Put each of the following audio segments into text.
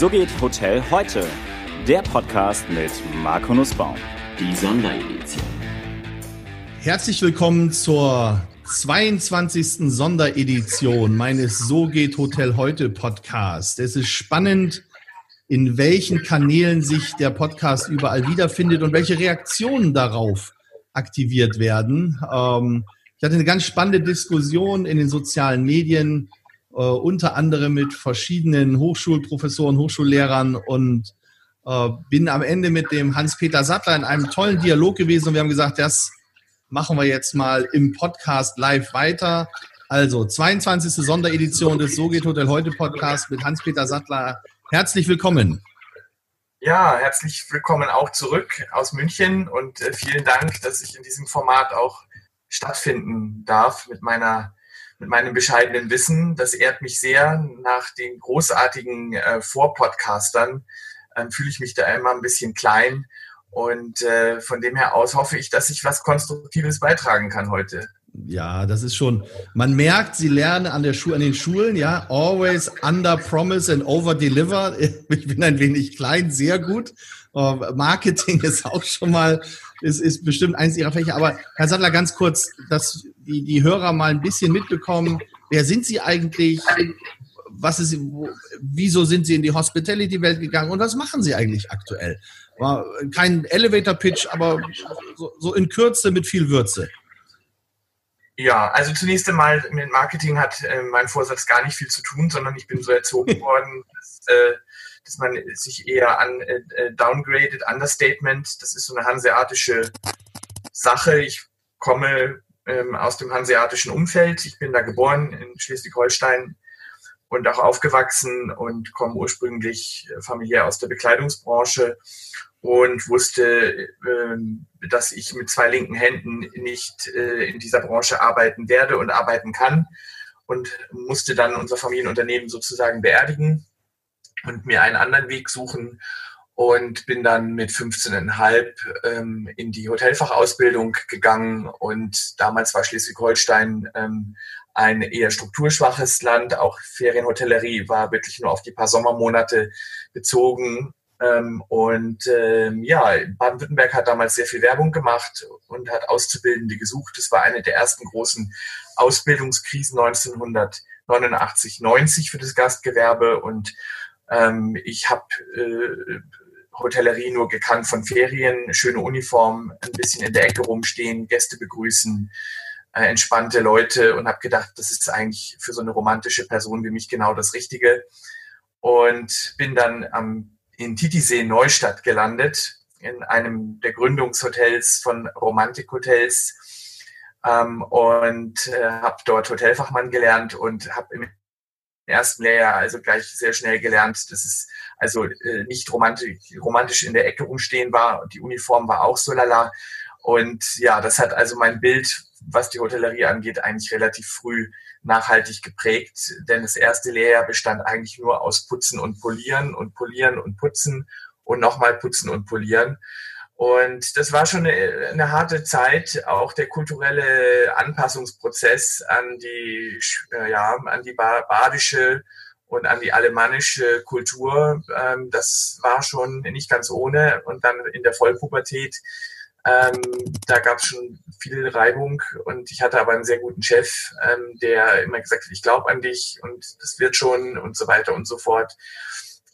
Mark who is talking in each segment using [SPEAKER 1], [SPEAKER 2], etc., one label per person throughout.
[SPEAKER 1] So geht Hotel heute. Der Podcast mit Marco Nussbaum.
[SPEAKER 2] Die Sonderedition.
[SPEAKER 3] Herzlich willkommen zur 22. Sonderedition meines So geht Hotel heute Podcast. Es ist spannend, in welchen Kanälen sich der Podcast überall wiederfindet und welche Reaktionen darauf aktiviert werden. Ähm, ich hatte eine ganz spannende Diskussion in den sozialen Medien, äh, unter anderem mit verschiedenen Hochschulprofessoren, Hochschullehrern und äh, bin am Ende mit dem Hans-Peter Sattler in einem tollen Dialog gewesen und wir haben gesagt, das machen wir jetzt mal im Podcast live weiter. Also 22. Sonderedition des So geht Hotel heute Podcast mit Hans-Peter Sattler. Herzlich willkommen.
[SPEAKER 4] Ja, herzlich willkommen auch zurück aus München und äh, vielen Dank, dass ich in diesem Format auch stattfinden darf mit meiner mit meinem bescheidenen Wissen. Das ehrt mich sehr. Nach den großartigen äh, Vorpodcastern äh, fühle ich mich da immer ein bisschen klein. Und äh, von dem her aus hoffe ich, dass ich was Konstruktives beitragen kann heute.
[SPEAKER 3] Ja, das ist schon. Man merkt, sie lernen an der Schu an den Schulen, ja, always under promise and over deliver. Ich bin ein wenig klein, sehr gut. Uh, Marketing ist auch schon mal, ist, ist bestimmt eins ihrer Fächer. Aber Herr Sattler, ganz kurz, dass die, die Hörer mal ein bisschen mitbekommen. Wer sind Sie eigentlich? Was ist, wo, wieso sind Sie in die Hospitality-Welt gegangen? Und was machen Sie eigentlich aktuell? Kein Elevator-Pitch, aber so, so in Kürze mit viel Würze.
[SPEAKER 4] Ja, also zunächst einmal mit Marketing hat äh, mein Vorsatz gar nicht viel zu tun, sondern ich bin so erzogen worden, dass, äh, dass man sich eher an äh, äh, downgradet, Understatement. Das ist so eine hanseatische Sache. Ich komme ähm, aus dem hanseatischen Umfeld. Ich bin da geboren in Schleswig-Holstein und auch aufgewachsen und komme ursprünglich äh, familiär aus der Bekleidungsbranche und wusste, ähm, dass ich mit zwei linken Händen nicht äh, in dieser Branche arbeiten werde und arbeiten kann und musste dann unser Familienunternehmen sozusagen beerdigen und mir einen anderen Weg suchen und bin dann mit 15,5 ähm, in die Hotelfachausbildung gegangen und damals war Schleswig-Holstein ähm, ein eher strukturschwaches Land. Auch Ferienhotellerie war wirklich nur auf die paar Sommermonate bezogen ähm, und ähm, ja, Baden-Württemberg hat damals sehr viel Werbung gemacht und hat Auszubildende gesucht. Das war eine der ersten großen Ausbildungskrisen 1989, 90 für das Gastgewerbe. Und ähm, ich habe äh, Hotellerie nur gekannt von Ferien, schöne Uniform, ein bisschen in der Ecke rumstehen, Gäste begrüßen, äh, entspannte Leute und habe gedacht, das ist eigentlich für so eine romantische Person wie mich genau das Richtige. Und bin dann am in Titisee Neustadt gelandet, in einem der Gründungshotels von Romantik Hotels ähm, und äh, habe dort Hotelfachmann gelernt und habe im ersten Lehrjahr also gleich sehr schnell gelernt, dass es also äh, nicht romantisch, romantisch in der Ecke rumstehen war und die Uniform war auch so lala. Und ja, das hat also mein Bild, was die Hotellerie angeht, eigentlich relativ früh nachhaltig geprägt, denn das erste Lehrjahr bestand eigentlich nur aus Putzen und Polieren und Polieren und Putzen und nochmal Putzen und Polieren. Und das war schon eine, eine, harte Zeit, auch der kulturelle Anpassungsprozess an die, äh, ja, an die badische und an die alemannische Kultur. Ähm, das war schon nicht ganz ohne. Und dann in der Vollpubertät ähm, da gab es schon viel Reibung und ich hatte aber einen sehr guten Chef, ähm, der immer gesagt hat, ich glaube an dich und das wird schon und so weiter und so fort.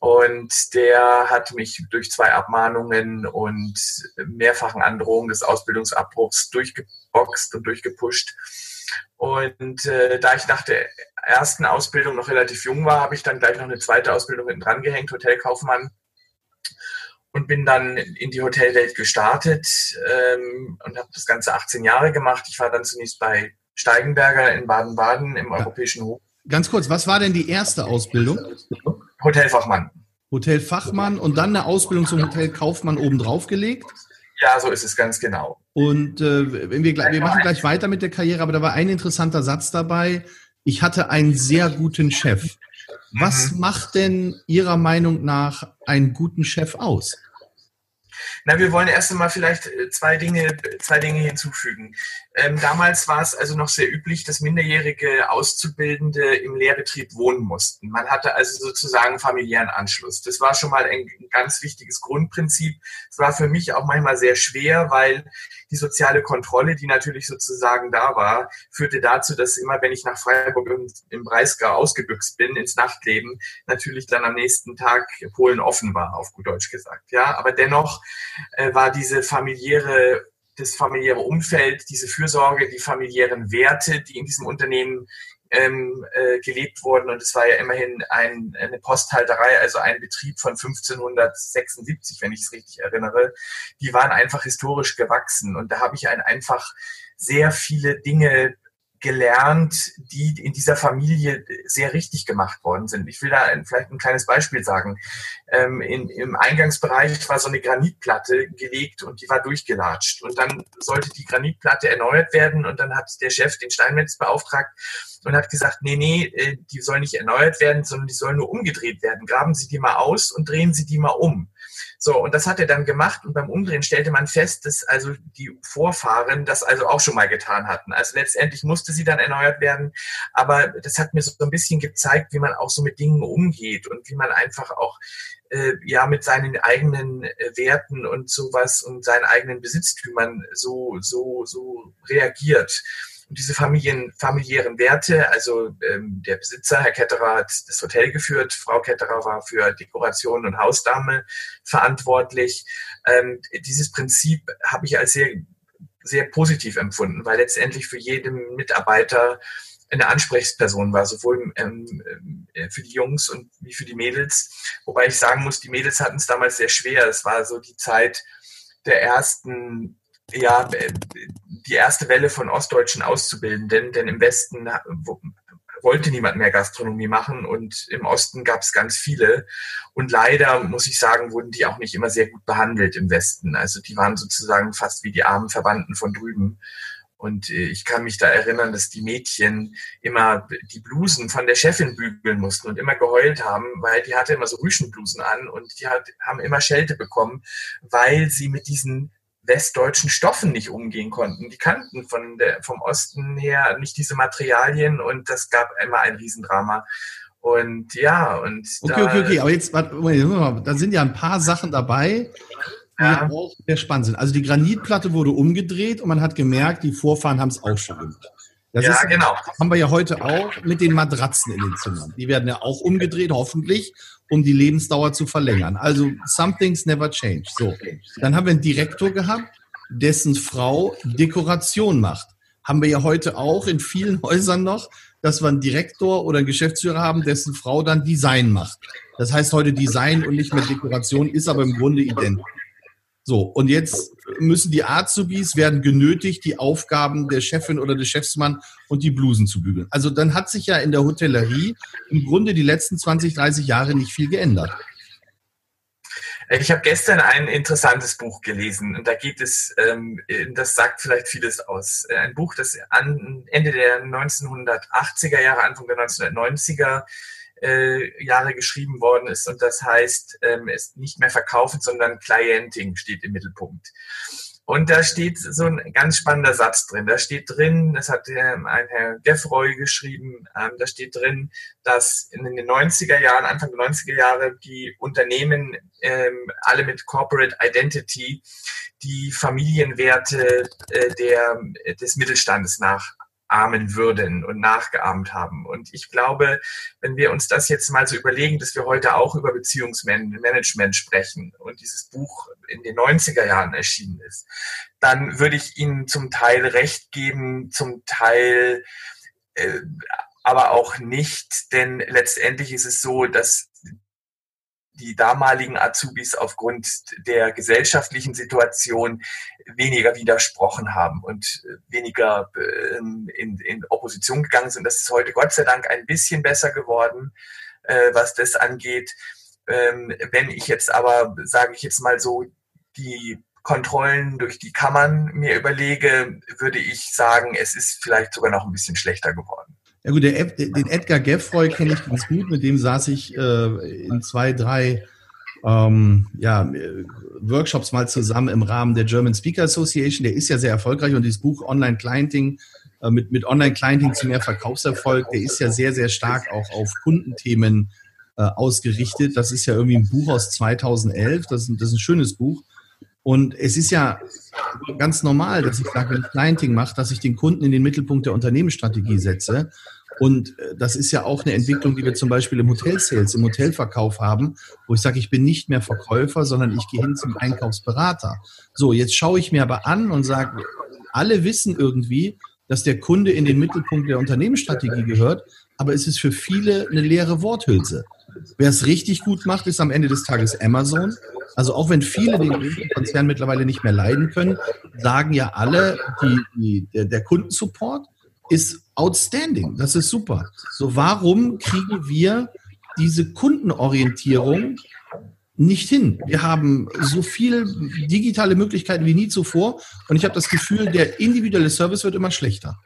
[SPEAKER 4] Und der hat mich durch zwei Abmahnungen und mehrfachen Androhungen des Ausbildungsabbruchs durchgeboxt und durchgepusht. Und äh, da ich nach der ersten Ausbildung noch relativ jung war, habe ich dann gleich noch eine zweite Ausbildung hinten dran gehängt, Hotelkaufmann und bin dann in die Hotelwelt gestartet ähm, und habe das Ganze 18 Jahre gemacht. Ich war dann zunächst bei Steigenberger in Baden-Baden im ja. Europäischen Hof.
[SPEAKER 3] Ganz kurz, was war denn die erste Ausbildung?
[SPEAKER 4] Hotelfachmann.
[SPEAKER 3] Hotelfachmann und dann eine Ausbildung zum Hotelkaufmann obendrauf gelegt?
[SPEAKER 4] Ja, so ist es ganz genau.
[SPEAKER 3] Und äh, wenn wir, wir machen gleich weiter mit der Karriere, aber da war ein interessanter Satz dabei. Ich hatte einen sehr guten Chef. Was mhm. macht denn Ihrer Meinung nach einen guten Chef aus?
[SPEAKER 4] Na, wir wollen erst einmal vielleicht äh, zwei Dinge, zwei Dinge hinzufügen. Ähm, damals war es also noch sehr üblich, dass minderjährige Auszubildende im Lehrbetrieb wohnen mussten. Man hatte also sozusagen familiären Anschluss. Das war schon mal ein ganz wichtiges Grundprinzip. Es war für mich auch manchmal sehr schwer, weil die soziale Kontrolle, die natürlich sozusagen da war, führte dazu, dass immer, wenn ich nach Freiburg im Breisgau ausgebüxt bin ins Nachtleben, natürlich dann am nächsten Tag Polen offen war, auf gut Deutsch gesagt. Ja, aber dennoch äh, war diese familiäre das familiäre Umfeld, diese Fürsorge, die familiären Werte, die in diesem Unternehmen ähm, äh, gelebt wurden. Und es war ja immerhin ein, eine Posthalterei, also ein Betrieb von 1576, wenn ich es richtig erinnere. Die waren einfach historisch gewachsen. Und da habe ich ein, einfach sehr viele Dinge gelernt, die in dieser Familie sehr richtig gemacht worden sind. Ich will da vielleicht ein kleines Beispiel sagen. Ähm, in, Im Eingangsbereich war so eine Granitplatte gelegt und die war durchgelatscht. Und dann sollte die Granitplatte erneuert werden und dann hat der Chef den Steinmetz beauftragt und hat gesagt, nee, nee, äh, die soll nicht erneuert werden, sondern die soll nur umgedreht werden. Graben Sie die mal aus und drehen Sie die mal um. So, und das hat er dann gemacht und beim Umdrehen stellte man fest, dass also die Vorfahren das also auch schon mal getan hatten. Also letztendlich musste sie dann erneuert werden, aber das hat mir so ein bisschen gezeigt, wie man auch so mit Dingen umgeht und wie man einfach auch äh, ja mit seinen eigenen äh, Werten und sowas und seinen eigenen Besitztümern so so so reagiert. Und diese Familien, familiären Werte, also ähm, der Besitzer, Herr Ketterer, hat das Hotel geführt, Frau Ketterer war für Dekoration und Hausdame verantwortlich. Ähm, dieses Prinzip habe ich als sehr, sehr positiv empfunden, weil letztendlich für jeden Mitarbeiter eine Ansprechperson war, sowohl ähm, äh, für die Jungs und wie für die Mädels. Wobei ich sagen muss, die Mädels hatten es damals sehr schwer. Es war so die Zeit der ersten ja, äh, die erste Welle von ostdeutschen Auszubildenden, denn im Westen wollte niemand mehr Gastronomie machen und im Osten gab es ganz viele. Und leider, muss ich sagen, wurden die auch nicht immer sehr gut behandelt im Westen. Also die waren sozusagen fast wie die armen Verwandten von drüben. Und äh, ich kann mich da erinnern, dass die Mädchen immer die Blusen von der Chefin bügeln mussten und immer geheult haben, weil die hatte immer so Rüschenblusen an und die hat, haben immer Schelte bekommen, weil sie mit diesen westdeutschen Stoffen nicht umgehen konnten. Die kannten von der, vom Osten her nicht diese Materialien und das gab immer ein Riesendrama. Und ja, und.
[SPEAKER 3] Okay, da, okay, okay, aber jetzt, da sind ja ein paar Sachen dabei, die ja. auch sehr spannend sind. Also die Granitplatte wurde umgedreht und man hat gemerkt, die Vorfahren haben es auch schon gemacht. Das ja, ist, genau. Haben wir ja heute auch mit den Matratzen in den Zimmern. Die werden ja auch umgedreht, hoffentlich um die Lebensdauer zu verlängern. Also something's never changed. So, dann haben wir einen Direktor gehabt, dessen Frau Dekoration macht. Haben wir ja heute auch in vielen Häusern noch, dass wir einen Direktor oder einen Geschäftsführer haben, dessen Frau dann Design macht. Das heißt heute Design und nicht mehr Dekoration, ist aber im Grunde identisch. So, und jetzt müssen die Azubis werden genötigt, die Aufgaben der Chefin oder des Chefsmann und die Blusen zu bügeln. Also dann hat sich ja in der Hotellerie im Grunde die letzten 20, 30 Jahre nicht viel geändert.
[SPEAKER 4] Ich habe gestern ein interessantes Buch gelesen und da geht es, ähm, das sagt vielleicht vieles aus. Ein Buch, das Ende der 1980er Jahre, Anfang der 1990er äh, Jahre geschrieben worden ist und das heißt, ähm, ist nicht mehr verkaufen, sondern Clienting steht im Mittelpunkt. Und da steht so ein ganz spannender Satz drin. Da steht drin, das hat ähm, ein Herr Geffroy geschrieben, ähm, da steht drin, dass in den 90er Jahren, Anfang der 90er Jahre, die Unternehmen ähm, alle mit Corporate Identity die Familienwerte äh, der, des Mittelstandes nach ahmen würden und nachgeahmt haben. Und ich glaube, wenn wir uns das jetzt mal so überlegen, dass wir heute auch über Beziehungsmanagement sprechen und dieses Buch in den 90er Jahren erschienen ist, dann würde ich Ihnen zum Teil recht geben, zum Teil äh, aber auch nicht, denn letztendlich ist es so, dass die damaligen Azubis aufgrund der gesellschaftlichen Situation weniger widersprochen haben und äh, weniger ähm, in, in Opposition gegangen sind. Das ist heute Gott sei Dank ein bisschen besser geworden, äh, was das angeht. Ähm, wenn ich jetzt aber, sage ich jetzt mal so, die Kontrollen durch die Kammern mir überlege, würde ich sagen, es ist vielleicht sogar noch ein bisschen schlechter geworden.
[SPEAKER 3] Ja gut, der, den Edgar Geffroy kenne ich ganz gut, mit dem saß ich äh, in zwei, drei ähm, ja, Workshops mal zusammen im Rahmen der German Speaker Association. Der ist ja sehr erfolgreich und dieses Buch Online Clienting äh, mit, mit Online Clienting zu mehr Verkaufserfolg, der ist ja sehr, sehr stark auch auf Kundenthemen äh, ausgerichtet. Das ist ja irgendwie ein Buch aus 2011. Das das ist ein schönes Buch. Und es ist ja ganz normal, dass ich sage, wenn ich Clienting mache, dass ich den Kunden in den Mittelpunkt der Unternehmensstrategie setze. Und äh, das ist ja auch eine Entwicklung, die wir zum Beispiel im Hotel-Sales, im Hotelverkauf haben, wo ich sage, ich bin nicht mehr Verkäufer, sondern ich gehe hin zum Einkaufsberater. So, jetzt schaue ich mir aber an und sage, alle wissen irgendwie, dass der Kunde in den Mittelpunkt der Unternehmensstrategie gehört, aber es ist für viele eine leere Worthülse. Wer es richtig gut macht, ist am Ende des Tages Amazon. Also auch wenn viele den Konzern mittlerweile nicht mehr leiden können, sagen ja alle, die, die, der Kundensupport ist outstanding. Das ist super. So, warum kriegen wir diese Kundenorientierung nicht hin? Wir haben so viele digitale Möglichkeiten wie nie zuvor und ich habe das Gefühl, der individuelle Service wird immer schlechter.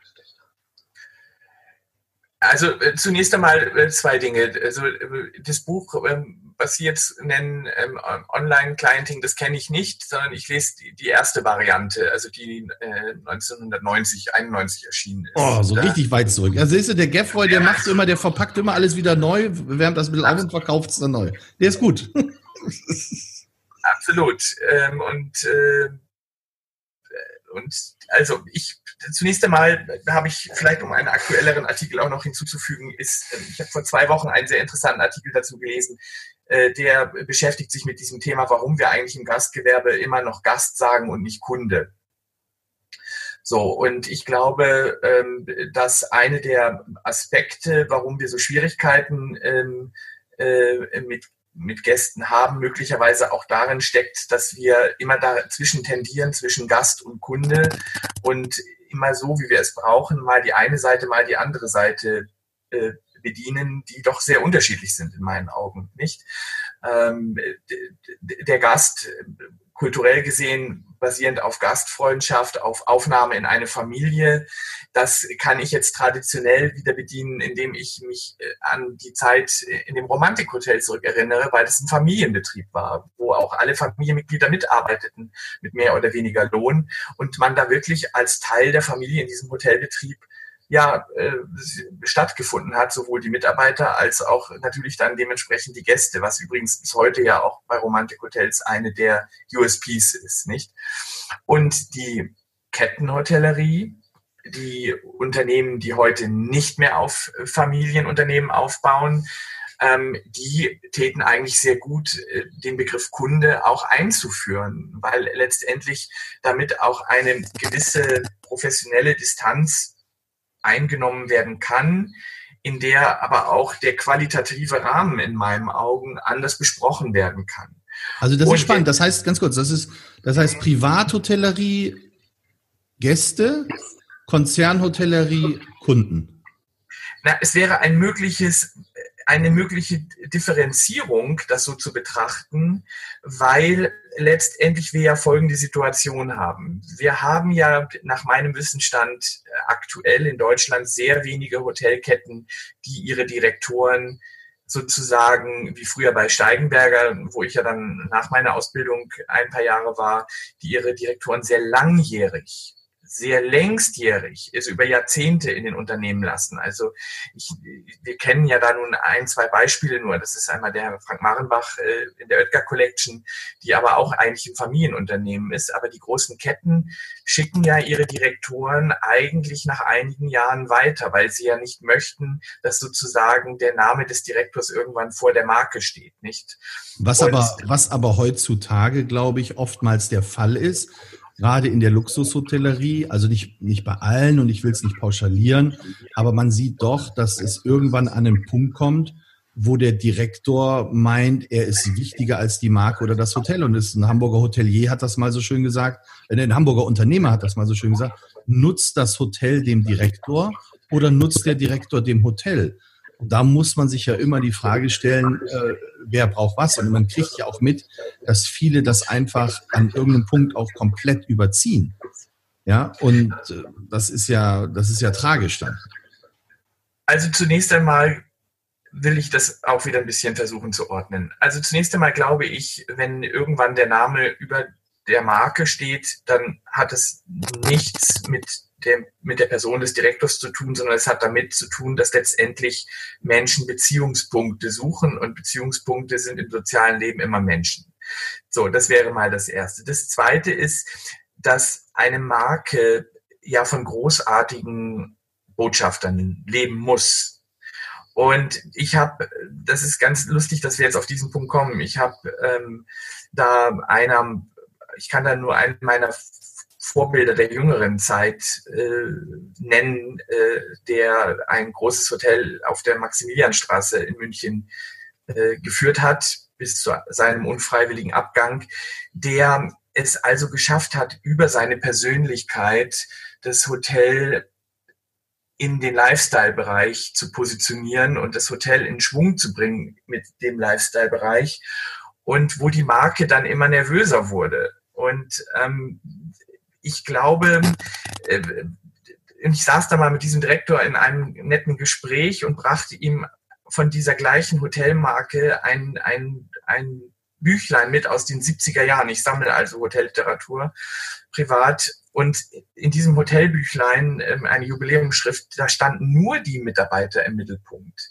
[SPEAKER 4] Also äh, zunächst einmal äh, zwei Dinge. Also äh, das Buch, ähm, was Sie jetzt nennen, ähm, Online-Clienting, das kenne ich nicht, sondern ich lese die, die erste Variante, also die äh, 1990, 91 erschienen ist.
[SPEAKER 3] Oh, so da, richtig weit zurück. Also siehst du, der Geffroy, der macht immer, der verpackt immer alles wieder neu, wärmt das ein bisschen auf und verkauft es dann neu. Der ist gut.
[SPEAKER 4] Absolut. Ähm, und, äh, und also ich zunächst einmal habe ich vielleicht, um einen aktuelleren Artikel auch noch hinzuzufügen, ist, äh, ich habe vor zwei Wochen einen sehr interessanten Artikel dazu gelesen, äh, der beschäftigt sich mit diesem Thema, warum wir eigentlich im Gastgewerbe immer noch Gast sagen und nicht Kunde. So, und ich glaube, ähm, dass eine der Aspekte, warum wir so Schwierigkeiten ähm, äh, mit mit Gästen haben, möglicherweise auch darin steckt, dass wir immer dazwischen tendieren, zwischen Gast und Kunde und immer so, wie wir es brauchen, mal die eine Seite, mal die andere Seite äh, bedienen, die doch sehr unterschiedlich sind in meinen Augen, nicht? Ähm, der Gast kulturell gesehen basierend auf Gastfreundschaft, auf Aufnahme in eine Familie. Das kann ich jetzt traditionell wieder bedienen, indem ich mich äh, an die Zeit in dem Romantikhotel zurückerinnere, weil das ein Familienbetrieb war, wo auch alle Familienmitglieder mitarbeiteten mit mehr oder weniger Lohn und man da wirklich als Teil der Familie in diesem Hotelbetrieb ja äh, stattgefunden hat, sowohl die Mitarbeiter als auch natürlich dann dementsprechend die Gäste, was übrigens bis heute ja auch bei Romantik Hotels eine der USPs ist, nicht? Und die Kettenhotellerie, die Unternehmen, die heute nicht mehr auf Familienunternehmen aufbauen, ähm, die täten eigentlich sehr gut, äh, den Begriff Kunde auch einzuführen, weil letztendlich damit auch eine gewisse professionelle Distanz eingenommen werden kann, in der aber auch der qualitative Rahmen in meinen Augen anders besprochen werden kann.
[SPEAKER 3] Also das Und ist spannend. Das heißt, ganz kurz, das ist, das heißt Privathotellerie Gäste, Konzernhotellerie Kunden.
[SPEAKER 4] Na, es wäre ein mögliches eine mögliche Differenzierung, das so zu betrachten, weil letztendlich wir ja folgende Situation haben. Wir haben ja nach meinem Wissensstand äh, aktuell in Deutschland sehr wenige Hotelketten, die ihre Direktoren sozusagen wie früher bei Steigenberger, wo ich ja dann nach meiner Ausbildung ein paar Jahre war, die ihre Direktoren sehr langjährig sehr längstjährig ist, über Jahrzehnte in den Unternehmen lassen. Also ich, wir kennen ja da nun ein, zwei Beispiele nur. Das ist einmal der Frank Marenbach äh, in der Oetker Collection, die aber auch eigentlich ein Familienunternehmen ist. Aber die großen Ketten schicken ja ihre Direktoren eigentlich nach einigen Jahren weiter, weil sie ja nicht möchten, dass sozusagen der Name des Direktors irgendwann vor der Marke steht, nicht?
[SPEAKER 3] Was aber, was aber heutzutage, glaube ich, oftmals der Fall ist, gerade in der Luxushotellerie, also nicht, nicht bei allen und ich will es nicht pauschalieren, aber man sieht doch, dass es irgendwann an einen Punkt kommt, wo der Direktor meint, er ist wichtiger als die Marke oder das Hotel. Und ein Hamburger Hotelier hat das mal so schön gesagt, äh, ein Hamburger Unternehmer hat das mal so schön gesagt, nutzt das Hotel dem Direktor oder nutzt der Direktor dem Hotel? Und da muss man sich ja immer die Frage stellen, äh, wer braucht was? Und man kriegt ja auch mit, dass viele das einfach an irgendeinem Punkt auch komplett überziehen. Ja, und äh, das ist ja, das ist ja tragisch dann.
[SPEAKER 4] Also zunächst einmal will ich das auch wieder ein bisschen versuchen zu ordnen. Also zunächst einmal glaube ich, wenn irgendwann der Name über der Marke steht, dann hat es nichts mit der, mit der Person des Direktors zu tun, sondern es hat damit zu tun, dass letztendlich Menschen Beziehungspunkte suchen und Beziehungspunkte sind im sozialen Leben immer Menschen. So, das wäre mal das Erste. Das Zweite ist, dass eine Marke ja von großartigen Botschaftern leben muss. Und ich habe, das ist ganz lustig, dass wir jetzt auf diesen Punkt kommen. Ich habe ähm, da einer, ich kann da nur einen meiner Vorbilder der jüngeren Zeit äh, nennen, äh, der ein großes Hotel auf der Maximilianstraße in München äh, geführt hat bis zu seinem unfreiwilligen Abgang, der es also geschafft hat, über seine Persönlichkeit das Hotel in den Lifestyle-Bereich zu positionieren und das Hotel in Schwung zu bringen mit dem Lifestyle-Bereich und wo die Marke dann immer nervöser wurde. Und ähm, ich glaube, äh, ich saß da mal mit diesem Direktor in einem netten Gespräch und brachte ihm von dieser gleichen Hotelmarke ein, ein, ein Büchlein mit aus den 70er Jahren. Ich sammle also Hotelliteratur privat. Und in diesem Hotelbüchlein, ähm, eine Jubiläumsschrift, da standen nur die Mitarbeiter im Mittelpunkt.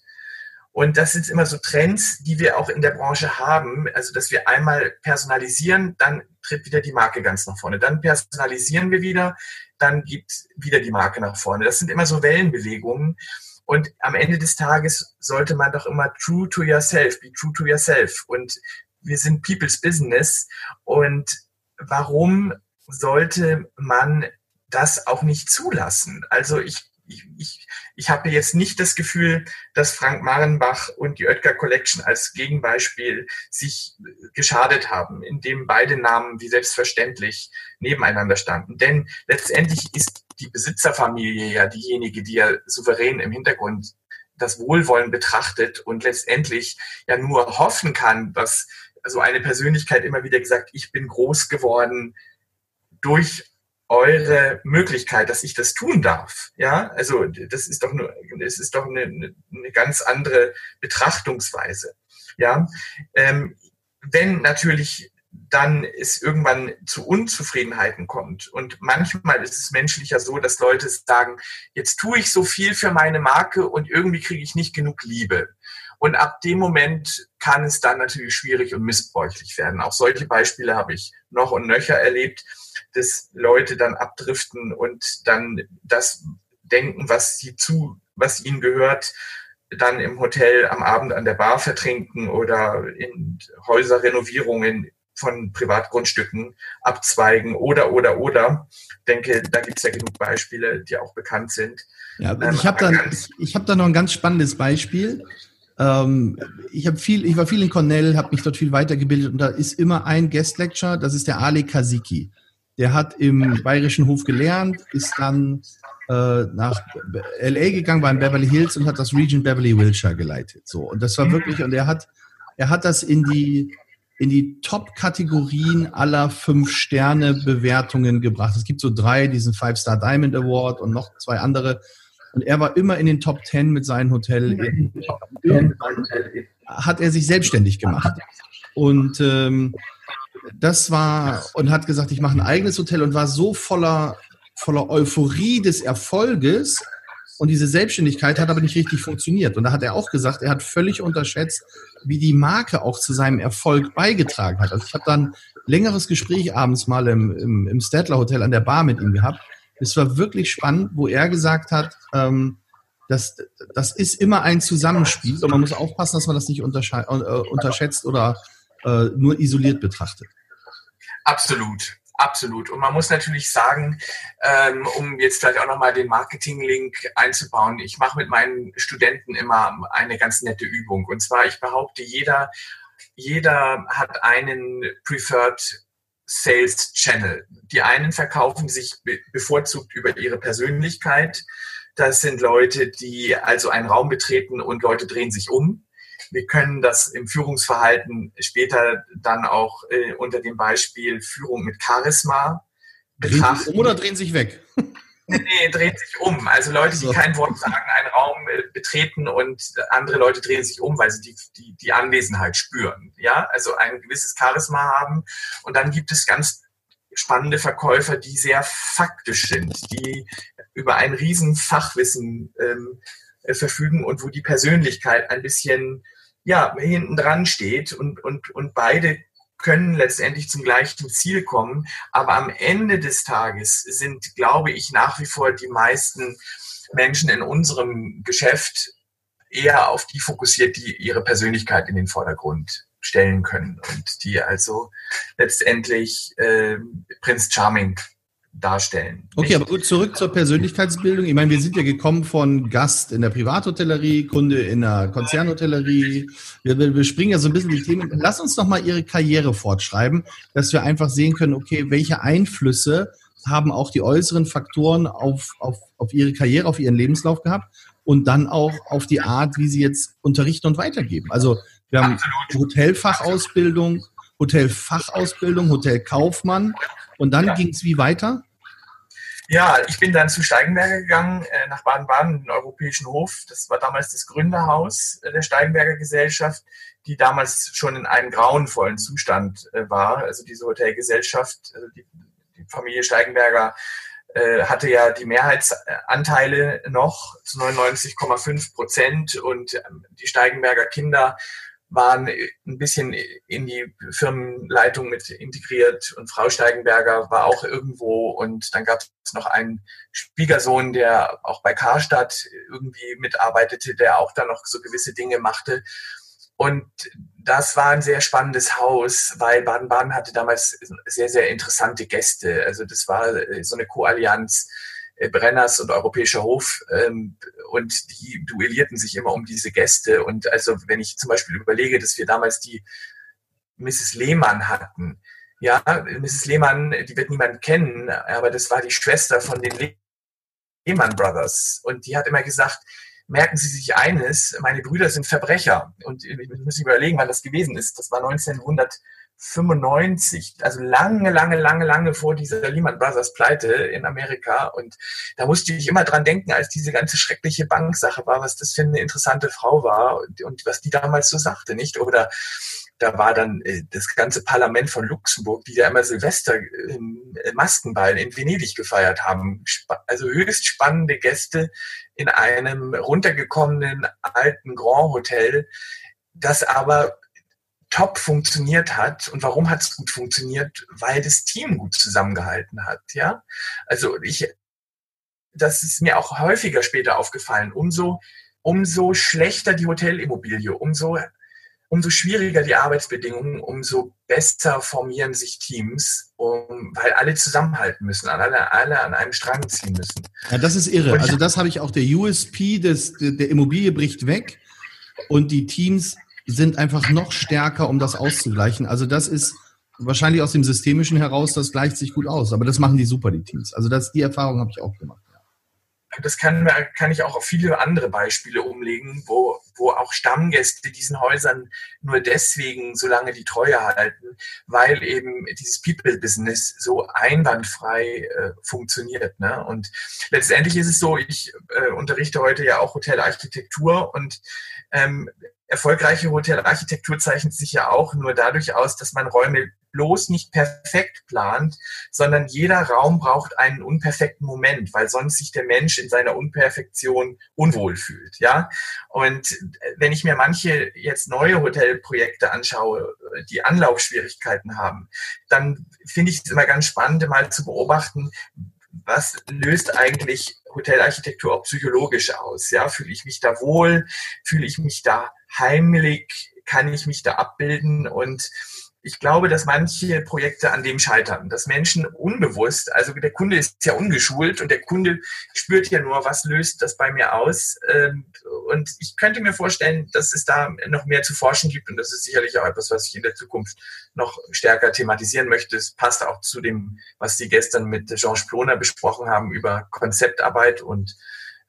[SPEAKER 4] Und das sind immer so Trends, die wir auch in der Branche haben. Also, dass wir einmal personalisieren, dann tritt wieder die Marke ganz nach vorne. Dann personalisieren wir wieder, dann geht wieder die Marke nach vorne. Das sind immer so Wellenbewegungen. Und am Ende des Tages sollte man doch immer true to yourself, be true to yourself. Und wir sind People's Business. Und warum sollte man das auch nicht zulassen? Also ich ich, ich, ich habe jetzt nicht das Gefühl, dass Frank Marenbach und die Oetker Collection als Gegenbeispiel sich geschadet haben, indem beide Namen wie selbstverständlich nebeneinander standen. Denn letztendlich ist die Besitzerfamilie ja diejenige, die ja souverän im Hintergrund das Wohlwollen betrachtet und letztendlich ja nur hoffen kann, dass so eine Persönlichkeit immer wieder gesagt, ich bin groß geworden durch eure Möglichkeit, dass ich das tun darf. Ja, also das ist doch nur, das ist doch eine, eine ganz andere Betrachtungsweise. Ja, ähm, wenn natürlich dann es irgendwann zu Unzufriedenheiten kommt. Und manchmal ist es menschlicher so, dass Leute sagen, jetzt tue ich so viel für meine Marke und irgendwie kriege ich nicht genug Liebe. Und ab dem Moment kann es dann natürlich schwierig und missbräuchlich werden. Auch solche Beispiele habe ich noch und nöcher erlebt dass Leute dann abdriften und dann das denken, was sie zu, was ihnen gehört, dann im Hotel am Abend an der Bar vertrinken oder in Häuserrenovierungen von Privatgrundstücken abzweigen oder, oder, oder. Ich denke, da gibt es ja genug Beispiele, die auch bekannt sind.
[SPEAKER 3] Ja, ähm, ich habe da, ich hab da noch ein ganz spannendes Beispiel. Ähm, ich, viel, ich war viel in Cornell, habe mich dort viel weitergebildet und da ist immer ein Guest Lecture, das ist der Ali Kaziki. Der hat im Bayerischen Hof gelernt, ist dann äh, nach LA gegangen, war in Beverly Hills und hat das Region Beverly Wilshire geleitet. So und das war wirklich und er hat er hat das in die in die Top-Kategorien aller Fünf-Sterne-Bewertungen gebracht. Es gibt so drei, diesen Five-Star Diamond Award und noch zwei andere. Und er war immer in den Top Ten mit seinem Hotel. Hat er sich selbstständig gemacht. Und ähm, das war und hat gesagt, ich mache ein eigenes Hotel und war so voller, voller Euphorie des Erfolges. Und diese Selbstständigkeit hat aber nicht richtig funktioniert. Und da hat er auch gesagt, er hat völlig unterschätzt, wie die Marke auch zu seinem Erfolg beigetragen hat. Also ich habe dann längeres Gespräch abends mal im, im, im Statler Hotel an der Bar mit ihm gehabt. Es war wirklich spannend, wo er gesagt hat, ähm, das, das ist immer ein Zusammenspiel und man muss aufpassen, dass man das nicht äh, unterschätzt oder äh, nur isoliert betrachtet.
[SPEAKER 4] Absolut. Absolut. Und man muss natürlich sagen, ähm, um jetzt vielleicht auch nochmal den Marketing-Link einzubauen, ich mache mit meinen Studenten immer eine ganz nette Übung. Und zwar, ich behaupte, jeder, jeder hat einen Preferred Sales Channel. Die einen verkaufen sich bevorzugt über ihre Persönlichkeit. Das sind Leute, die also einen Raum betreten und Leute drehen sich um. Wir können das im Führungsverhalten später dann auch äh, unter dem Beispiel Führung mit Charisma
[SPEAKER 3] betrachten. Drehen oder drehen sich weg?
[SPEAKER 4] Nee, dreht sich um. Also Leute, die kein Wort sagen, einen Raum äh, betreten und andere Leute drehen sich um, weil sie die, die, die Anwesenheit spüren. Ja, also ein gewisses Charisma haben. Und dann gibt es ganz spannende Verkäufer, die sehr faktisch sind, die über ein riesen Fachwissen ähm, äh, verfügen und wo die Persönlichkeit ein bisschen ja, hinten dran steht und, und, und beide können letztendlich zum gleichen Ziel kommen. Aber am Ende des Tages sind, glaube ich, nach wie vor die meisten Menschen in unserem Geschäft eher auf die fokussiert, die ihre Persönlichkeit in den Vordergrund stellen können und die also letztendlich äh, Prinz Charming darstellen.
[SPEAKER 3] Okay, aber gut, zurück zur Persönlichkeitsbildung. Ich meine, wir sind ja gekommen von Gast in der Privathotellerie, Kunde in der Konzernhotellerie. Wir, wir, wir springen ja so ein bisschen die Themen. Lass uns doch mal Ihre Karriere fortschreiben, dass wir einfach sehen können, okay, welche Einflüsse haben auch die äußeren Faktoren auf, auf, auf Ihre Karriere, auf Ihren Lebenslauf gehabt und dann auch auf die Art, wie Sie jetzt unterrichten und weitergeben. Also wir haben. Hotelfachausbildung, Hotelfachausbildung, Hotelkaufmann und dann
[SPEAKER 4] Ja.
[SPEAKER 3] ging es wie weiter?
[SPEAKER 4] Ja, ich bin dann zu Steigenberger gegangen, äh, nach Baden-Baden, in den Europäischen Hof. Das war damals das Gründerhaus äh, der Steigenberger Gesellschaft, die damals schon in einem grauenvollen Zustand äh, war. Also diese Hotelgesellschaft, also die, die Familie Steigenberger äh, hatte ja die Mehrheitsanteile noch zu 99,5 Prozent und ähm, die Steigenberger Kinder waren ein bisschen in die Firmenleitung mit integriert und Frau Steigenberger war auch irgendwo und dann gab es noch einen Schwiegersohn, der auch bei Karstadt irgendwie mitarbeitete, der auch da noch so gewisse Dinge machte. Und das war ein sehr spannendes Haus, weil Baden-Baden hatte damals sehr, sehr interessante Gäste. Also das war so eine Koallianz Brenners und Europäischer Hof ähm, und die duellierten sich immer um diese Gäste. Und also wenn ich zum Beispiel überlege, dass wir damals die Mrs. Lehmann hatten, ja, Mrs. Lehmann, die wird niemand kennen, aber das war die Schwester von den Lehmann Brothers. Und die hat immer gesagt, merken Sie sich eines, meine Brüder sind Verbrecher. Und ich muss überlegen, wann das gewesen ist. Das war 1995, also lange, lange, lange, lange vor dieser Lehman Brothers Pleite in Amerika. Und da musste ich immer dran denken, als diese ganze schreckliche Banksache war, was das für eine interessante Frau war und, und was die damals so sagte, nicht? Oder da war dann äh, das ganze Parlament von Luxemburg, die ja immer Silvester im äh, Maskenball in Venedig gefeiert haben. Also höchst spannende Gäste in einem runtergekommenen alten Grand Hotel, das aber top funktioniert hat. Und warum hat es gut funktioniert? Weil das Team gut zusammengehalten hat, ja. Also ich, das ist mir auch häufiger später aufgefallen. Umso, umso schlechter die Hotelimmobilie, umso umso schwieriger die Arbeitsbedingungen, umso besser formieren sich Teams, um, weil alle zusammenhalten müssen, alle, alle an einem Strang ziehen müssen.
[SPEAKER 3] Ja, das ist irre. Also das habe ich auch, der USP des, der Immobilie bricht weg und die Teams sind einfach noch stärker, um das auszugleichen. Also das ist wahrscheinlich aus dem Systemischen heraus, das gleicht sich gut aus. Aber das machen die super, die Teams. Also das, die Erfahrung habe ich auch gemacht.
[SPEAKER 4] Das kann, kann ich auch auf viele andere Beispiele umlegen, wo, wo auch Stammgäste diesen Häusern nur deswegen so lange die Treue halten, weil eben dieses People-Business so einwandfrei äh, funktioniert. Ne? Und letztendlich ist es so, ich äh, unterrichte heute ja auch Hotelarchitektur und ähm, erfolgreiche Hotelarchitektur zeichnet sich ja auch nur dadurch aus, dass man Räume bloß nicht perfekt plant, sondern jeder Raum braucht einen unperfekten Moment, weil sonst sich der Mensch in seiner Unperfektion unwohl fühlt, ja. Und wenn ich mir manche jetzt neue Hotelprojekte anschaue, die Anlaufschwierigkeiten haben, dann finde ich es immer ganz spannend, mal zu beobachten, was löst eigentlich Hotelarchitektur auch psychologisch aus? Ja, fühle ich mich da wohl? Fühle ich mich da heimelig? Kann ich mich da abbilden? Und ich glaube, dass manche Projekte an dem scheitern, dass Menschen unbewusst, also der Kunde ist ja ungeschult und der Kunde spürt ja nur, was löst das bei mir aus. Ähm, Und ich könnte mir vorstellen, dass es da noch mehr zu forschen gibt und das ist sicherlich auch etwas, was ich in der Zukunft noch stärker thematisieren möchte. Es passt auch zu dem, was Sie gestern mit Georges Ploner besprochen haben über Konzeptarbeit und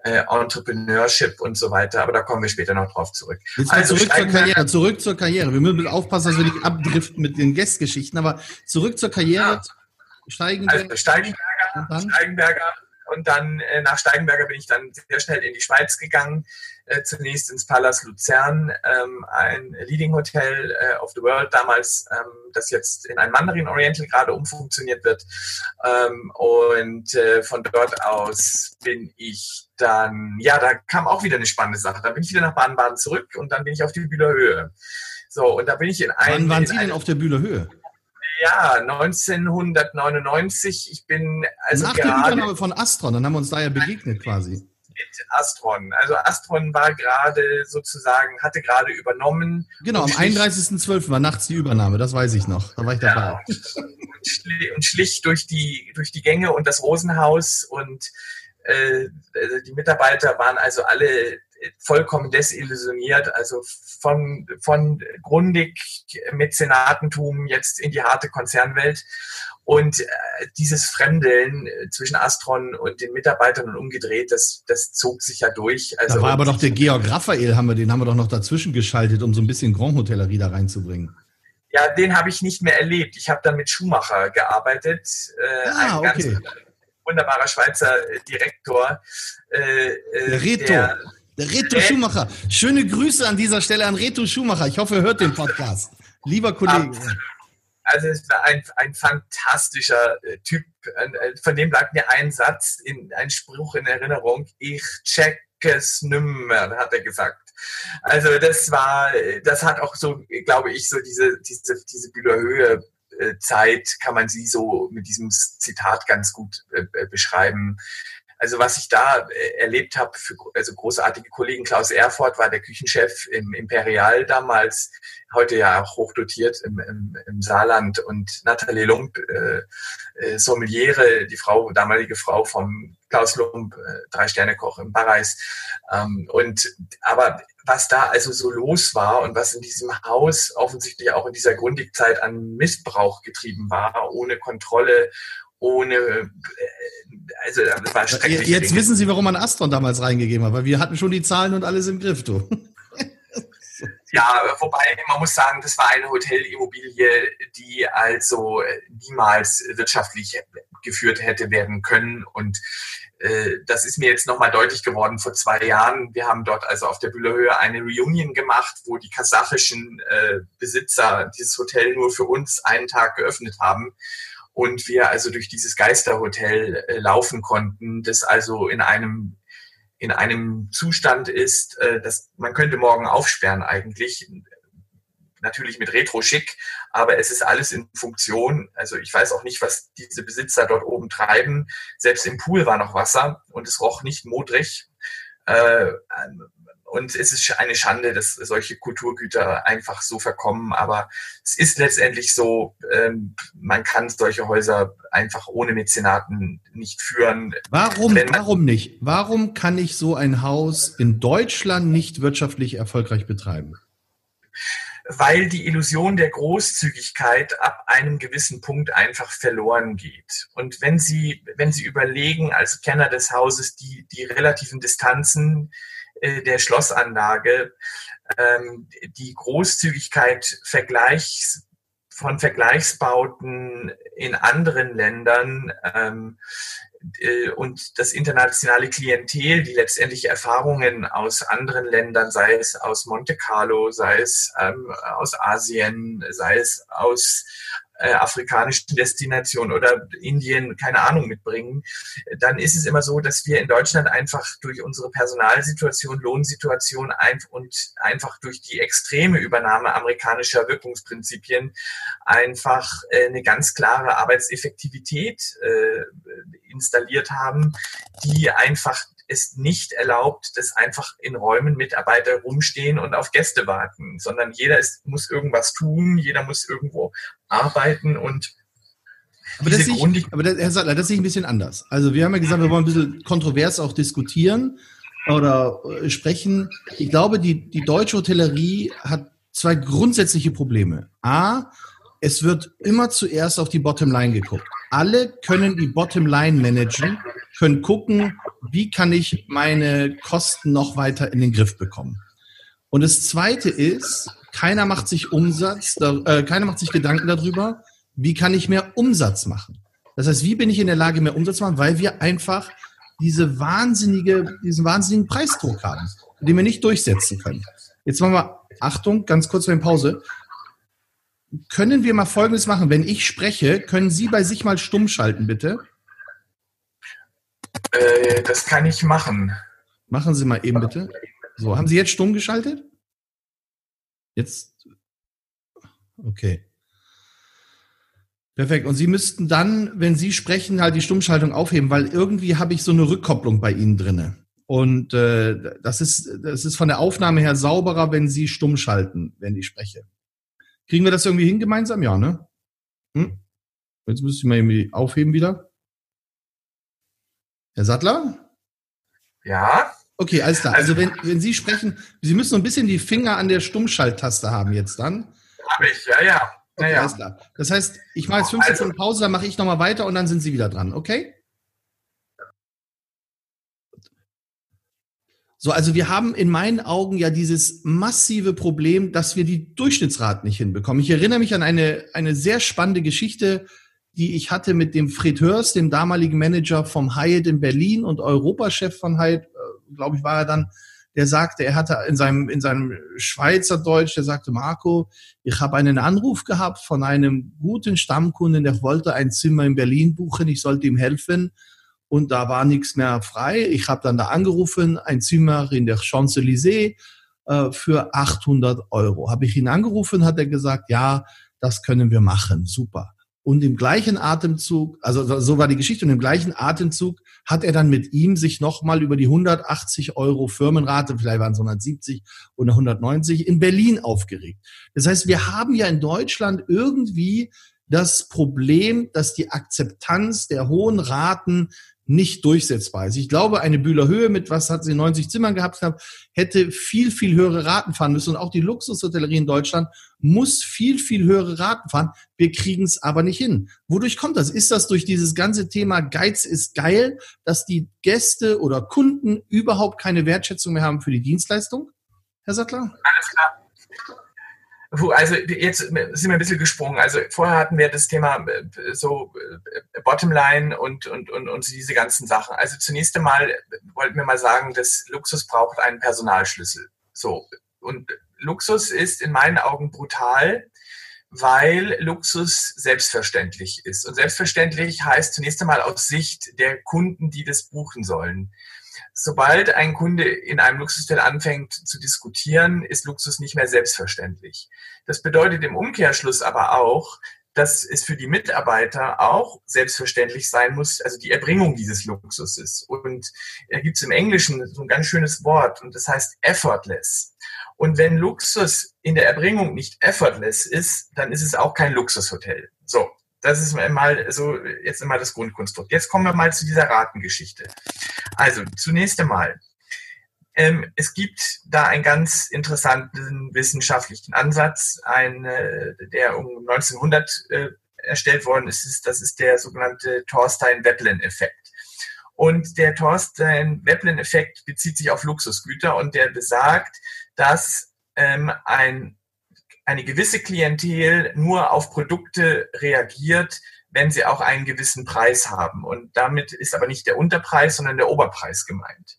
[SPEAKER 4] äh, Entrepreneurship und so weiter. Aber da kommen wir später noch drauf zurück. Also
[SPEAKER 3] zurück zur Karriere, zurück zur Karriere. Wir müssen aufpassen, dass wir nicht abdriften mit den Gästgeschichten, aber zurück zur Karriere. Steigen
[SPEAKER 4] Also Steigenberger,
[SPEAKER 3] und dann?
[SPEAKER 4] Steigenberger und dann äh, nach Steigenberger bin ich dann sehr schnell in die Schweiz gegangen, äh, zunächst ins Palace Luzern, ähm, ein Leading Hotel äh, of the World damals, ähm, das jetzt in ein Mandarin Oriental gerade umfunktioniert wird. Ähm, und äh, von dort aus bin ich dann, ja, da kam auch wieder eine spannende Sache. Dann bin ich wieder nach Baden-Baden zurück und dann bin ich auf die Bühler Höhe. So, und da bin ich in
[SPEAKER 3] einem. Wann waren Sie denn auf der Bühler Höhe?
[SPEAKER 4] Ja, 1999. Ich bin also
[SPEAKER 3] Nach der Übernahme von Astron, dann haben wir uns da ja begegnet quasi.
[SPEAKER 4] Mit Astron. Also Astron war gerade sozusagen, hatte gerade übernommen.
[SPEAKER 3] Genau, am 31.12. war nachts die Übernahme, das weiß ich noch. Da war ich dabei. Ja,
[SPEAKER 4] und, schlich, und schlich durch die, durch die Gänge und das Rosenhaus und äh, die Mitarbeiter waren also alle vollkommen desillusioniert, also von, von Grundig Mäzenatentum jetzt in die harte Konzernwelt. Und äh, dieses Fremdeln zwischen Astron und den Mitarbeitern und umgedreht, das, das zog sich ja durch.
[SPEAKER 3] Also da war aber doch der Georg Raphael, haben wir, den haben wir doch noch dazwischen geschaltet, um so ein bisschen Grand Hotellerie da reinzubringen.
[SPEAKER 4] Ja, den habe ich nicht mehr erlebt. Ich habe dann mit Schumacher gearbeitet.
[SPEAKER 3] Äh, ah, ein okay. ganz
[SPEAKER 4] wunderbarer Schweizer Direktor.
[SPEAKER 3] Äh, äh der Reto. Der, der Reto Red Schumacher. Schöne Grüße an dieser Stelle an Reto Schumacher. Ich hoffe, er hört den Podcast. Lieber Kollege.
[SPEAKER 4] Also es war ein, ein fantastischer äh, Typ. Äh, von dem bleibt mir ein Satz, in, ein Spruch in Erinnerung. Ich check es nimmer, hat er gesagt. Also das war, das hat auch so, glaube ich, so diese, diese, diese Bühlerhöhe äh, Zeit kann man sie so mit diesem Zitat ganz gut beschreiben. Also was ich da äh, erlebt habe, für also großartige Kollegen, Klaus Erfurt war der Küchenchef im Imperial damals, heute ja auch hochdotiert im, im, im Saarland und Nathalie Lump, äh, äh, Sommeliere, die Frau, damalige Frau vom Klaus Lump, äh, Drei-Sterne-Koch im Barreis. Ähm, und aber was da also so los war und was in diesem Haus offensichtlich auch in dieser Grundigzeit an Missbrauch getrieben war, ohne Kontrolle, ohne, äh,
[SPEAKER 3] also das war schrecklich. Jetzt wissen Sie, warum man Astron damals reingegeben hat, weil wir hatten schon die Zahlen und alles im Griff, du.
[SPEAKER 4] Ja, wobei man muss sagen, das war eine Hotelimmobilie, die also niemals wirtschaftlich geführt hätte werden können. Und äh, das ist mir jetzt nochmal deutlich geworden vor zwei Jahren. Wir haben dort also auf der Büllerhöhe eine Reunion gemacht, wo die kasachischen äh, Besitzer dieses Hotel nur für uns einen Tag geöffnet haben und wir also durch dieses Geisterhotel äh, laufen konnten, das also in einem in einem Zustand ist, äh, dass man könnte morgen aufsperren eigentlich. Natürlich mit Retro-Schick, aber es ist alles in Funktion. Also ich weiß auch nicht, was diese Besitzer dort oben treiben. Selbst im Pool war noch Wasser und es roch nicht modrig. Äh, und es ist eine Schande, dass solche Kulturgüter einfach so verkommen. Aber es ist letztendlich so, ähm, man kann solche Häuser einfach ohne Mäzenaten nicht führen.
[SPEAKER 3] Warum, warum nicht? Warum kann ich so ein Haus in Deutschland nicht wirtschaftlich erfolgreich betreiben?
[SPEAKER 4] weil die Illusion der Großzügigkeit ab einem gewissen Punkt einfach verloren geht. Und wenn Sie, wenn Sie überlegen, als Kenner des Hauses, die, die relativen Distanzen, der Schlossanlage ähm, die Großzügigkeit Vergleichs, von Vergleichsbauten in anderen Ländern ähm, äh, und das internationale Klientel, die letztendlich Erfahrungen aus anderen Ländern, sei es aus Monte Carlo, sei es ähm, aus Asien, sei es aus äh, afrikanischen Destinationen oder Indien, keine Ahnung, mitbringen, dann ist es immer so, dass wir in Deutschland einfach durch unsere Personalsituation, Lohnsituation ein und einfach durch die extreme Übernahme amerikanischer Wirkungsprinzipien einfach äh, eine ganz klare Arbeitseffektivität äh, installiert haben, die einfach es nicht erlaubt, dass einfach in Räumen Mitarbeiter rumstehen und auf Gäste warten, sondern jeder ist, muss irgendwas tun, jeder muss irgendwo arbeiten und
[SPEAKER 3] aber das, ich, aber das, Herr Sattler, das sehe ich ein bisschen anders. Also wir haben ja gesagt, wir wollen ein bisschen kontrovers auch diskutieren oder äh, sprechen. Ich glaube, die, die deutsche Hotellerie hat zwei grundsätzliche Probleme. A, es wird immer zuerst auf die Bottomline geguckt. Alle können die Bottomline managen, können gucken, wie kann ich meine Kosten noch weiter in den Griff bekommen. Und das Zweite ist, keiner macht sich Umsatz, äh, keiner macht sich Gedanken darüber, wie kann ich mehr Umsatz machen. Das heißt, wie bin ich in der Lage, mehr Umsatz zu machen, weil wir einfach diese wahnsinnige, diesen wahnsinnigen Preisdruck haben, den wir nicht durchsetzen können. Jetzt machen wir, Achtung, ganz kurz vor Pause. Können wir mal Folgendes machen? Wenn ich spreche, können Sie bei sich mal stumm schalten, bitte?
[SPEAKER 4] Äh, das kann ich machen.
[SPEAKER 3] Machen Sie mal eben bitte. So, haben Sie jetzt stumm geschaltet? Jetzt. Okay. Perfekt. Und Sie müssten dann, wenn Sie sprechen, halt die Stummschaltung aufheben, weil irgendwie habe ich so eine Rückkopplung bei Ihnen drinne. Und äh, das ist das ist von der Aufnahme her sauberer, wenn Sie stumm schalten, wenn ich spreche. Kriegen wir das irgendwie hin gemeinsam? Ja, ne? Hm? Jetzt müsste ich mal irgendwie aufheben wieder. Herr Sattler?
[SPEAKER 4] Ja.
[SPEAKER 3] Okay, alles klar. Also wenn, wenn Sie sprechen, Sie müssen so ein bisschen die Finger an der Stummschalttaste haben jetzt dann.
[SPEAKER 4] Habe ich, ja, ja.
[SPEAKER 3] Okay,
[SPEAKER 4] ja,
[SPEAKER 3] alles klar. Das heißt, ich mache jetzt fünf
[SPEAKER 4] Also-
[SPEAKER 3] Sekunden Pause, dann mache ich nochmal weiter und dann sind Sie wieder dran, okay? So, also wir haben in meinen Augen ja dieses massive Problem, dass wir die Durchschnittsraten nicht hinbekommen. Ich erinnere mich an eine, eine sehr spannende Geschichte, die ich hatte mit dem Fred Hörst, dem damaligen Manager vom Hyatt in Berlin und Europachef von Hyatt, äh, glaube ich, war er dann, der sagte, er hatte in seinem, in seinem Schweizer Deutsch, der sagte, Marco, ich habe einen Anruf gehabt von einem guten Stammkunden, der wollte ein Zimmer in Berlin buchen, ich sollte ihm helfen und da war nichts mehr frei. Ich habe dann da angerufen, ein Zimmer in der Champs-Élysées äh, für 800 Euro. Habe ich ihn angerufen, hat er gesagt, ja, das können wir machen, super. Und im gleichen Atemzug, also so war die Geschichte, und im gleichen Atemzug hat er dann mit ihm sich nochmal über die 180 Euro Firmenrate, vielleicht waren es 170 oder 190, in Berlin aufgeregt. Das heißt, wir haben ja in Deutschland irgendwie das Problem, dass die Akzeptanz der hohen Raten nicht durchsetzbar ist. Ich glaube, eine Bühler Höhe mit, was hat sie, 90 Zimmern gehabt, hätte viel, viel höhere Raten fahren müssen. Und auch die Luxushotellerie in Deutschland muss viel, viel höhere Raten fahren. Wir kriegen es aber nicht hin. Wodurch kommt das? Ist das durch dieses ganze Thema Geiz ist geil, dass die Gäste oder Kunden überhaupt keine Wertschätzung mehr haben für die Dienstleistung? Herr Sattler?
[SPEAKER 4] Alles klar. Also jetzt sind wir ein bisschen gesprungen. Also vorher hatten wir das Thema äh, so äh, Bottomline und, und, und, und diese ganzen Sachen. Also zunächst einmal wollten wir mal sagen, dass Luxus braucht einen Personalschlüssel. So. Und Luxus ist in meinen Augen brutal, weil Luxus selbstverständlich ist. Und selbstverständlich heißt zunächst einmal aus Sicht der Kunden, die das buchen sollen. Sobald ein Kunde in einem Luxushotel anfängt zu diskutieren, ist Luxus nicht mehr selbstverständlich. Das bedeutet im Umkehrschluss aber auch, dass es für die Mitarbeiter auch selbstverständlich sein muss, also die Erbringung dieses Luxuses. Und da gibt es im Englischen so ein ganz schönes Wort und das heißt effortless. Und wenn Luxus in der Erbringung nicht effortless ist, dann ist es auch kein Luxushotel. So, das ist mal so jetzt immer das Grundkonstrukt. Jetzt kommen wir mal zu dieser Ratengeschichte. Also zunächst einmal, ähm, es gibt da einen ganz interessanten wissenschaftlichen Ansatz, ein, äh, der um 1900 äh, erstellt worden ist. Das ist der sogenannte Thorstein-Veblen-Effekt. Und der Thorstein-Veblen-Effekt bezieht sich auf Luxusgüter und der besagt, dass ähm, ein eine gewisse Klientel nur auf Produkte reagiert, wenn sie auch einen gewissen Preis haben. Und damit ist aber nicht der Unterpreis, sondern der Oberpreis gemeint.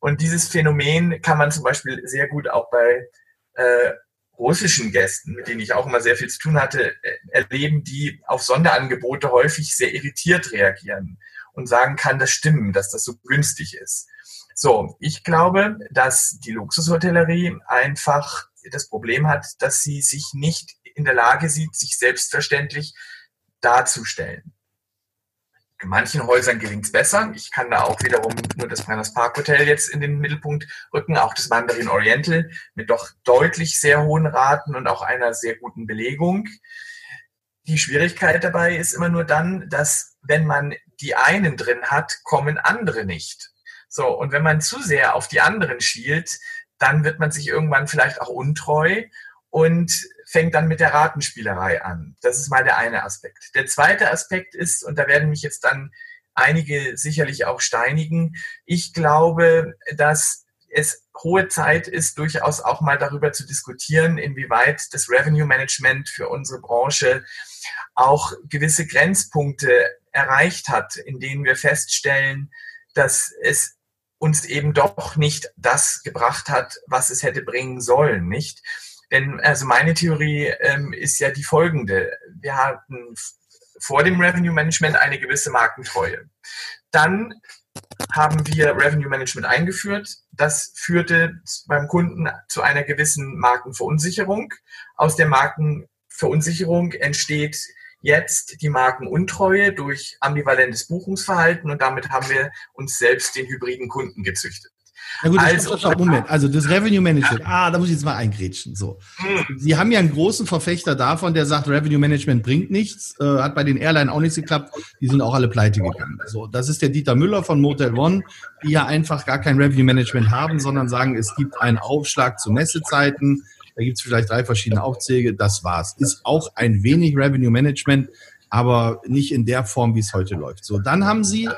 [SPEAKER 4] Und dieses Phänomen kann man zum Beispiel sehr gut auch bei äh, russischen Gästen, mit denen ich auch immer sehr viel zu tun hatte, äh, erleben, die auf Sonderangebote häufig sehr irritiert reagieren und sagen, kann das stimmen, dass das so günstig ist. So, ich glaube, dass die Luxushotellerie einfach das Problem hat, dass sie sich nicht in der Lage sieht, sich selbstverständlich darzustellen. In manchen Häusern gelingt es besser. Ich kann da auch wiederum nur das Brenners Park Hotel jetzt in den Mittelpunkt rücken, auch das Mandarin Oriental mit doch deutlich sehr hohen Raten und auch einer sehr guten Belegung. Die Schwierigkeit dabei ist immer nur dann, dass wenn man die einen drin hat, kommen andere nicht. So, und wenn man zu sehr auf die anderen schielt, dann wird man sich irgendwann vielleicht auch untreu und fängt dann mit der Ratenspielerei an. Das ist mal der eine Aspekt. Der zweite Aspekt ist, und da werden mich jetzt dann einige sicherlich auch steinigen, ich glaube, dass es hohe Zeit ist, durchaus auch mal darüber zu diskutieren, inwieweit das Revenue Management für unsere Branche auch gewisse Grenzpunkte erreicht hat, in denen wir feststellen, dass es uns eben doch nicht das gebracht hat, was es hätte bringen sollen, nicht? Denn also meine Theorie ähm, ist ja die folgende. Wir hatten vor dem Revenue Management eine gewisse Markentreue. Dann haben wir Revenue Management eingeführt. Das führte beim Kunden zu einer gewissen Markenverunsicherung. Aus der Markenverunsicherung entsteht jetzt die Markenuntreue durch ambivalentes Buchungsverhalten und damit haben wir uns selbst den hybriden Kunden gezüchtet.
[SPEAKER 3] Na gut, also, stopp, Moment. Also das Revenue Management. Ah, da muss ich jetzt mal eingrätschen. So. Hm. Sie haben ja einen großen Verfechter davon, der sagt, Revenue Management bringt nichts. Äh, hat bei den Airline auch nichts geklappt. Die sind auch alle pleite gegangen. So, das ist der Dieter Müller von Motel One, die ja einfach gar kein Revenue Management haben, sondern sagen, es gibt einen Aufschlag zu Messezeiten. Da gibt es vielleicht drei verschiedene Aufzäge. Das war's. Ist auch ein wenig Revenue Management aber nicht in der Form, wie es heute läuft. So, dann haben sie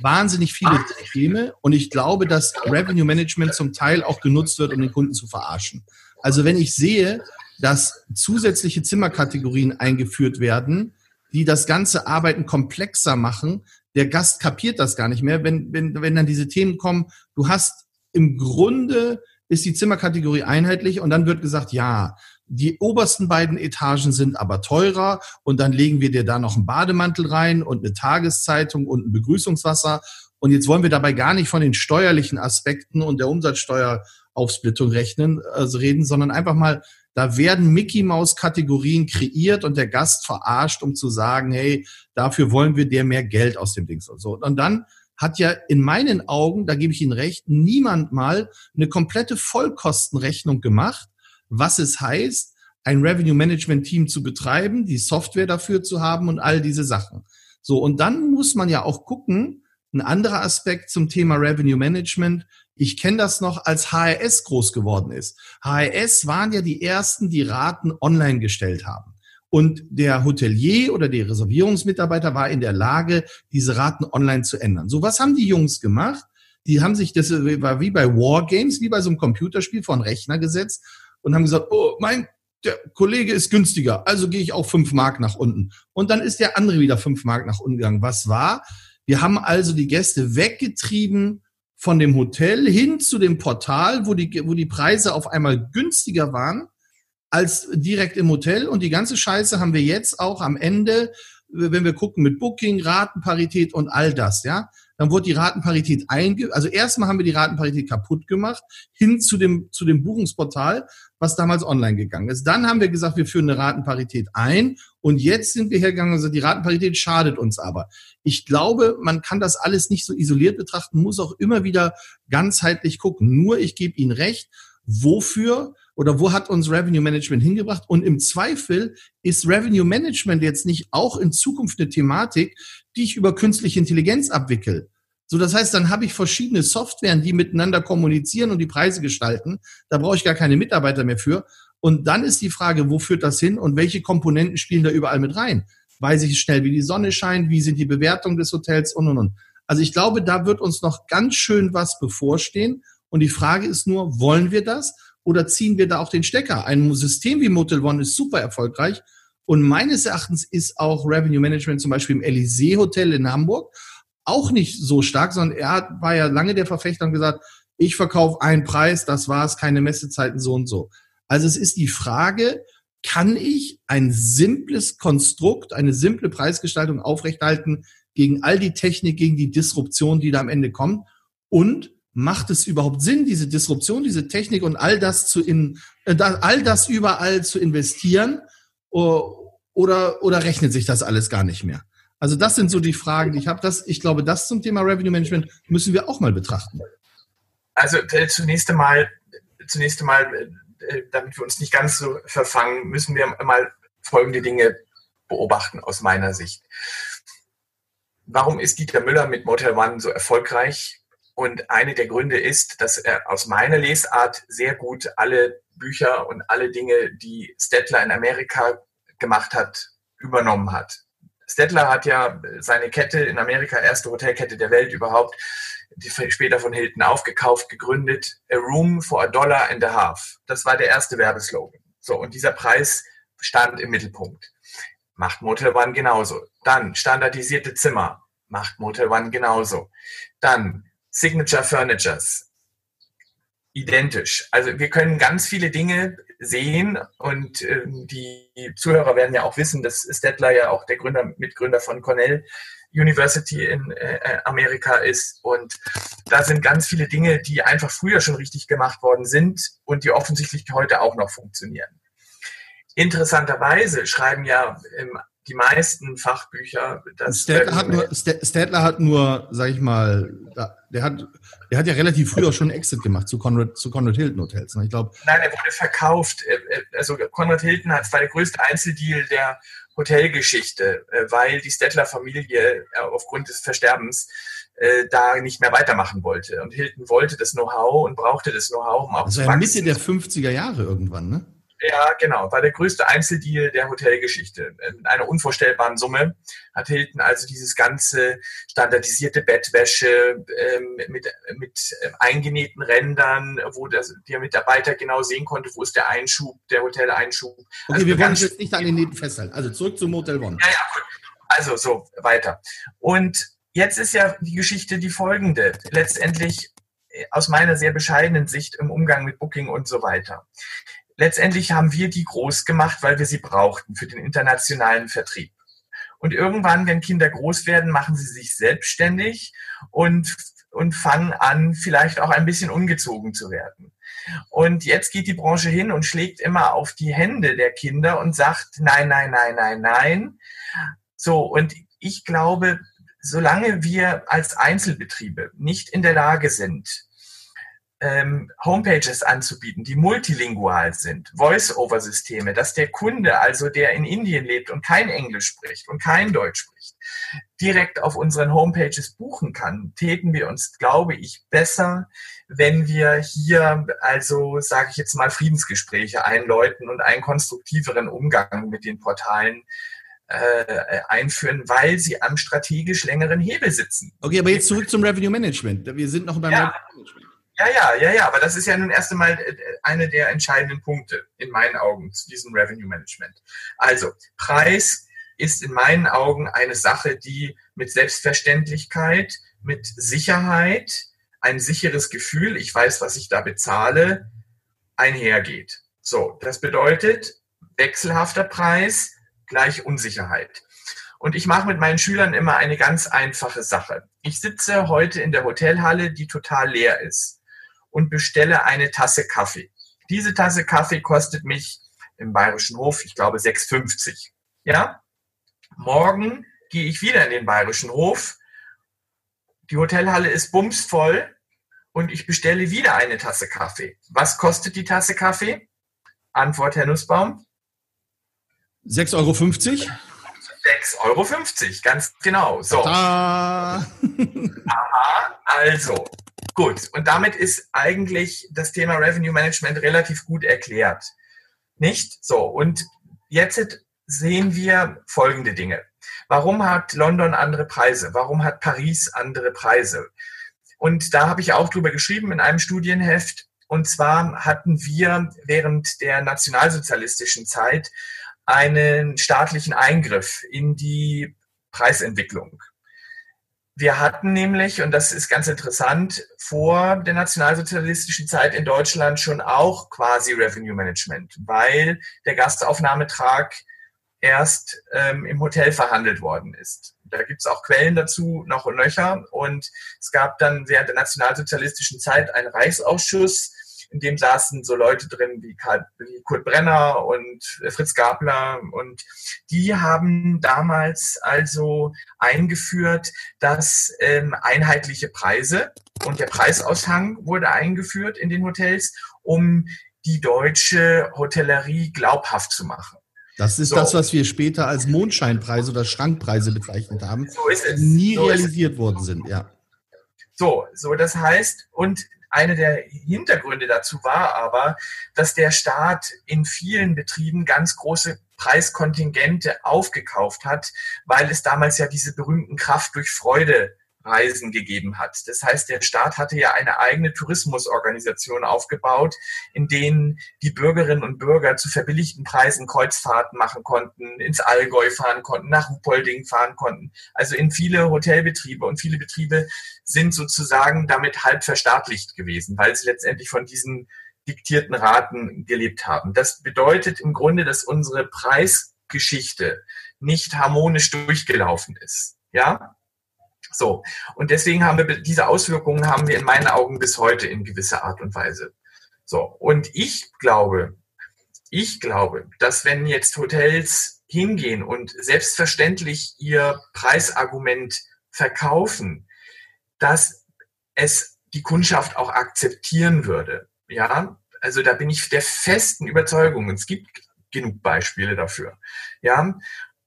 [SPEAKER 3] wahnsinnig viele Systeme und ich glaube, dass Revenue Management zum Teil auch genutzt wird, um den Kunden zu verarschen. Also wenn ich sehe, dass zusätzliche Zimmerkategorien eingeführt werden, die das ganze Arbeiten komplexer machen, der Gast kapiert das gar nicht mehr, wenn, wenn, wenn dann diese Themen kommen, du hast im Grunde ist die Zimmerkategorie einheitlich und dann wird gesagt, ja, die obersten beiden Etagen sind aber teurer und dann legen wir dir da noch einen Bademantel rein und eine Tageszeitung und ein Begrüßungswasser. Und jetzt wollen wir dabei gar nicht von den steuerlichen Aspekten und der Umsatzsteueraufsplittung rechnen, also reden, sondern einfach mal, da werden Mickey Maus Kategorien kreiert und der Gast verarscht, um zu sagen, hey, dafür wollen wir dir mehr Geld aus dem Ding. So. Und dann hat ja in meinen Augen, da gebe ich Ihnen recht, niemand mal eine komplette Vollkostenrechnung gemacht, was es heißt, ein Revenue Management Team zu betreiben, die Software dafür zu haben und all diese Sachen. So, und dann muss man ja auch gucken, ein anderer Aspekt zum Thema Revenue Management. Ich kenne das noch, als HRS groß geworden ist. HRS waren ja die ersten, die Raten online gestellt haben. Und der Hotelier oder der Reservierungsmitarbeiter war in der Lage, diese Raten online zu ändern. So, was haben die Jungs gemacht? Die haben sich, das war wie bei Wargames, wie bei so einem Computerspiel vor einen Rechner gesetzt und haben gesagt, oh, mein der Kollege ist günstiger, also gehe ich auch fünf Mark nach unten. Und dann ist der andere wieder fünf Mark nach unten gegangen. Was war? Wir haben also die Gäste weggetrieben von dem Hotel hin zu dem Portal, wo die, wo die Preise auf einmal günstiger waren als direkt im Hotel. Und die ganze Scheiße haben wir jetzt auch am Ende, wenn wir gucken mit Booking, Ratenparität und all das, ja dann wurde die Ratenparität einge, also erstmal haben wir die Ratenparität kaputt gemacht, hin zu dem, zu dem Buchungsportal, was damals online gegangen ist. Dann haben wir gesagt, wir führen eine Ratenparität ein und jetzt sind wir hergegangen und gesagt, die Ratenparität schadet uns aber. Ich glaube, man kann das alles nicht so isoliert betrachten, muss auch immer wieder ganzheitlich gucken. Nur ich gebe Ihnen recht, wofür oder wo hat uns Revenue Management hingebracht? Und im Zweifel ist Revenue Management jetzt nicht auch in Zukunft eine Thematik, die ich über künstliche Intelligenz abwickel. So, das heißt, dann habe ich verschiedene Softwaren, die miteinander kommunizieren und die Preise gestalten. Da brauche ich gar keine Mitarbeiter mehr für. Und dann ist die Frage, wo führt das hin und welche Komponenten spielen da überall mit rein? Weiß ich schnell, wie die Sonne scheint, wie sind die Bewertungen des Hotels und und und. Also ich glaube, da wird uns noch ganz schön was bevorstehen. Und die Frage ist nur, wollen wir das? Oder ziehen wir da auch den Stecker? Ein System wie Motel One ist super erfolgreich und meines Erachtens ist auch Revenue Management zum Beispiel im Elysee Hotel in Hamburg auch nicht so stark, sondern er war ja lange der Verfechter und gesagt, ich verkaufe einen Preis, das war's, keine Messezeiten so und so. Also es ist die Frage, kann ich ein simples Konstrukt, eine simple Preisgestaltung aufrechthalten gegen all die Technik, gegen die Disruption, die da am Ende kommt? Und macht es überhaupt Sinn, diese Disruption, diese Technik und all das zu in, äh, all das überall zu investieren? Oder, oder rechnet sich das alles gar nicht mehr? Also das sind so die Fragen, die ich habe. Ich glaube, das zum Thema Revenue Management müssen wir auch mal betrachten.
[SPEAKER 4] Also äh, zunächst einmal, zunächst einmal, äh, damit wir uns nicht ganz so verfangen, müssen wir mal folgende Dinge beobachten aus meiner Sicht. Warum ist Dieter Müller mit Motel One so erfolgreich? Und eine der Gründe ist, dass er aus meiner Lesart sehr gut alle Bücher und alle Dinge, die Stettler in Amerika gemacht hat, übernommen hat. Stettler hat ja seine Kette in Amerika, erste Hotelkette der Welt überhaupt, die später von Hilton aufgekauft, gegründet. A room for a dollar and a half. Das war der erste Werbeslogan. So, und dieser Preis stand im Mittelpunkt. Macht Motel One genauso. Dann standardisierte Zimmer macht Motel One genauso. Dann Signature Furnitures. Identisch. Also wir können ganz viele Dinge sehen und äh, die Zuhörer werden ja auch wissen, dass Stettler ja auch der Gründer, Mitgründer von Cornell University in äh, Amerika ist. Und da sind ganz viele Dinge, die einfach früher schon richtig gemacht worden sind und die offensichtlich heute auch noch funktionieren. Interessanterweise schreiben ja ähm, die meisten Fachbücher.
[SPEAKER 3] Dass Stadler hat nur, Stadler hat nur, sag ich mal, der hat, der hat ja relativ früh auch schon Exit gemacht zu Conrad, zu Conrad Hilton Hotels. Ne? Ich glaube.
[SPEAKER 4] Nein, er wurde verkauft. Äh, äh, also Conrad Hilton hat, war der größte Einzeldeal der Hotelgeschichte, äh, weil die Stettler-Familie aufgrund des Versterbens da nicht mehr weitermachen wollte. Und Hilton wollte das Know-how und brauchte das Know-how, um
[SPEAKER 3] auch also zu wachsen. Mitte der 50er Jahre irgendwann, ne?
[SPEAKER 4] Ja, genau. War der größte Einzeldeal der Hotelgeschichte. Mit einer unvorstellbaren Summe hat Hilton also dieses ganze standardisierte Bettwäsche ähm, mit, mit eingenähten Rändern, wo das, der Mitarbeiter genau sehen konnte, wo ist der Einschub, der Hoteleinschub. Okay,
[SPEAKER 3] also wir wollen jetzt nicht an den Nähten festhalten. Also zurück zum Motel One.
[SPEAKER 4] Ja, ja, gut. Also so, weiter. Und jetzt ist ja die Geschichte die folgende. Letztendlich äh, aus meiner sehr bescheidenen Sicht im Umgang mit Booking und so weiter letztendlich haben wir die groß gemacht, weil wir sie brauchten für den internationalen Vertrieb. Und irgendwann, wenn Kinder groß werden, machen sie sich selbstständig und, und fangen an, vielleicht auch ein bisschen ungezogen zu werden. Und jetzt geht die Branche hin und schlägt immer auf die Hände der Kinder und sagt, nein, nein, nein, nein, nein. So, und ich glaube, solange wir als Einzelbetriebe nicht in der Lage sind, ähm, Homepages anzubieten, die multilingual sind, Voice-over-Systeme, dass der Kunde, also der in Indien lebt und kein Englisch spricht und kein Deutsch spricht, direkt auf unseren Homepages buchen kann, täten wir uns, glaube ich, besser, wenn wir hier also, sage ich jetzt mal, Friedensgespräche einläuten und einen konstruktiveren Umgang mit den Portalen äh, einführen, weil sie am strategisch längeren Hebel sitzen.
[SPEAKER 3] Okay, aber jetzt zurück zum Revenue Management. Wir sind noch beim
[SPEAKER 4] ja.
[SPEAKER 3] Revenue Management.
[SPEAKER 4] Ja, ja, ja, ja, aber das ist ja nun erst einmal äh, eine der entscheidenden Punkte in meinen Augen zu diesem Revenue Management. Also, Preis ist in meinen Augen eine Sache, die mit Selbstverständlichkeit, mit Sicherheit, ein sicheres Gefühl, ich weiß, was ich da bezahle, einhergeht. So, das bedeutet wechselhafter Preis gleich Unsicherheit. Und ich mache mit meinen Schülern immer eine ganz einfache Sache. Ich sitze heute in der Hotelhalle, die total leer ist und bestelle eine Tasse Kaffee. Diese Tasse Kaffee kostet mich im Bayerischen Hof, ich glaube, 6,50. Ja? Morgen gehe ich wieder in den Bayerischen Hof. Die Hotelhalle ist bumsvoll und ich bestelle wieder eine Tasse Kaffee. Was kostet die Tasse Kaffee? Antwort, Herr Nussbaum.
[SPEAKER 3] 6,50 Euro. 6,50
[SPEAKER 4] Euro, ganz genau. So. Aha, also, Gut, und damit ist eigentlich das Thema Revenue Management relativ gut erklärt. Nicht? So, und jetzt sehen wir folgende Dinge. Warum hat London andere Preise? Warum hat Paris andere Preise? Und da habe ich auch drüber geschrieben in einem Studienheft. Und zwar hatten wir während der nationalsozialistischen Zeit einen staatlichen Eingriff in die Preisentwicklung. Wir hatten nämlich, und das ist ganz interessant, vor der nationalsozialistischen Zeit in Deutschland schon auch quasi Revenue Management, weil der Gastaufnahmetrag erst ähm, im Hotel verhandelt worden ist. Da gibt es auch Quellen dazu, noch und nöcher. Und es gab dann während der nationalsozialistischen Zeit einen Reichsausschuss, in dem saßen so Leute drin wie, Karl, wie Kurt Brenner und Fritz Gabler und die haben damals also eingeführt, dass ähm, einheitliche Preise und der Preisaushang wurde eingeführt in den Hotels, um die deutsche Hotellerie glaubhaft zu machen.
[SPEAKER 3] Das ist so. das, was wir später als Mondscheinpreise oder Schrankpreise bezeichnet haben, so ist es. nie so realisiert worden sind, ja.
[SPEAKER 4] So, so das heißt, und eine der Hintergründe dazu war aber, dass der Staat in vielen Betrieben ganz große Preiskontingente aufgekauft hat, weil es damals ja diese berühmten Kraft durch Freude Reisen gegeben hat. Das heißt, der Staat hatte ja eine eigene Tourismusorganisation aufgebaut, in denen die Bürgerinnen und Bürger zu verbilligten Preisen Kreuzfahrten machen konnten, ins Allgäu fahren konnten, nach Ruhpolding fahren konnten. Also in viele Hotelbetriebe und viele Betriebe sind sozusagen damit halb verstaatlicht gewesen, weil sie letztendlich von diesen diktierten Raten gelebt haben. Das bedeutet im Grunde, dass unsere Preisgeschichte nicht harmonisch durchgelaufen ist. Ja? So. Und deswegen haben wir diese Auswirkungen haben wir in meinen Augen bis heute in gewisser Art und Weise. So. Und ich glaube, ich glaube, dass wenn jetzt Hotels hingehen und selbstverständlich ihr Preisargument verkaufen, dass es die Kundschaft auch akzeptieren würde. Ja, also da bin ich der festen Überzeugung. Es gibt genug Beispiele dafür. Ja,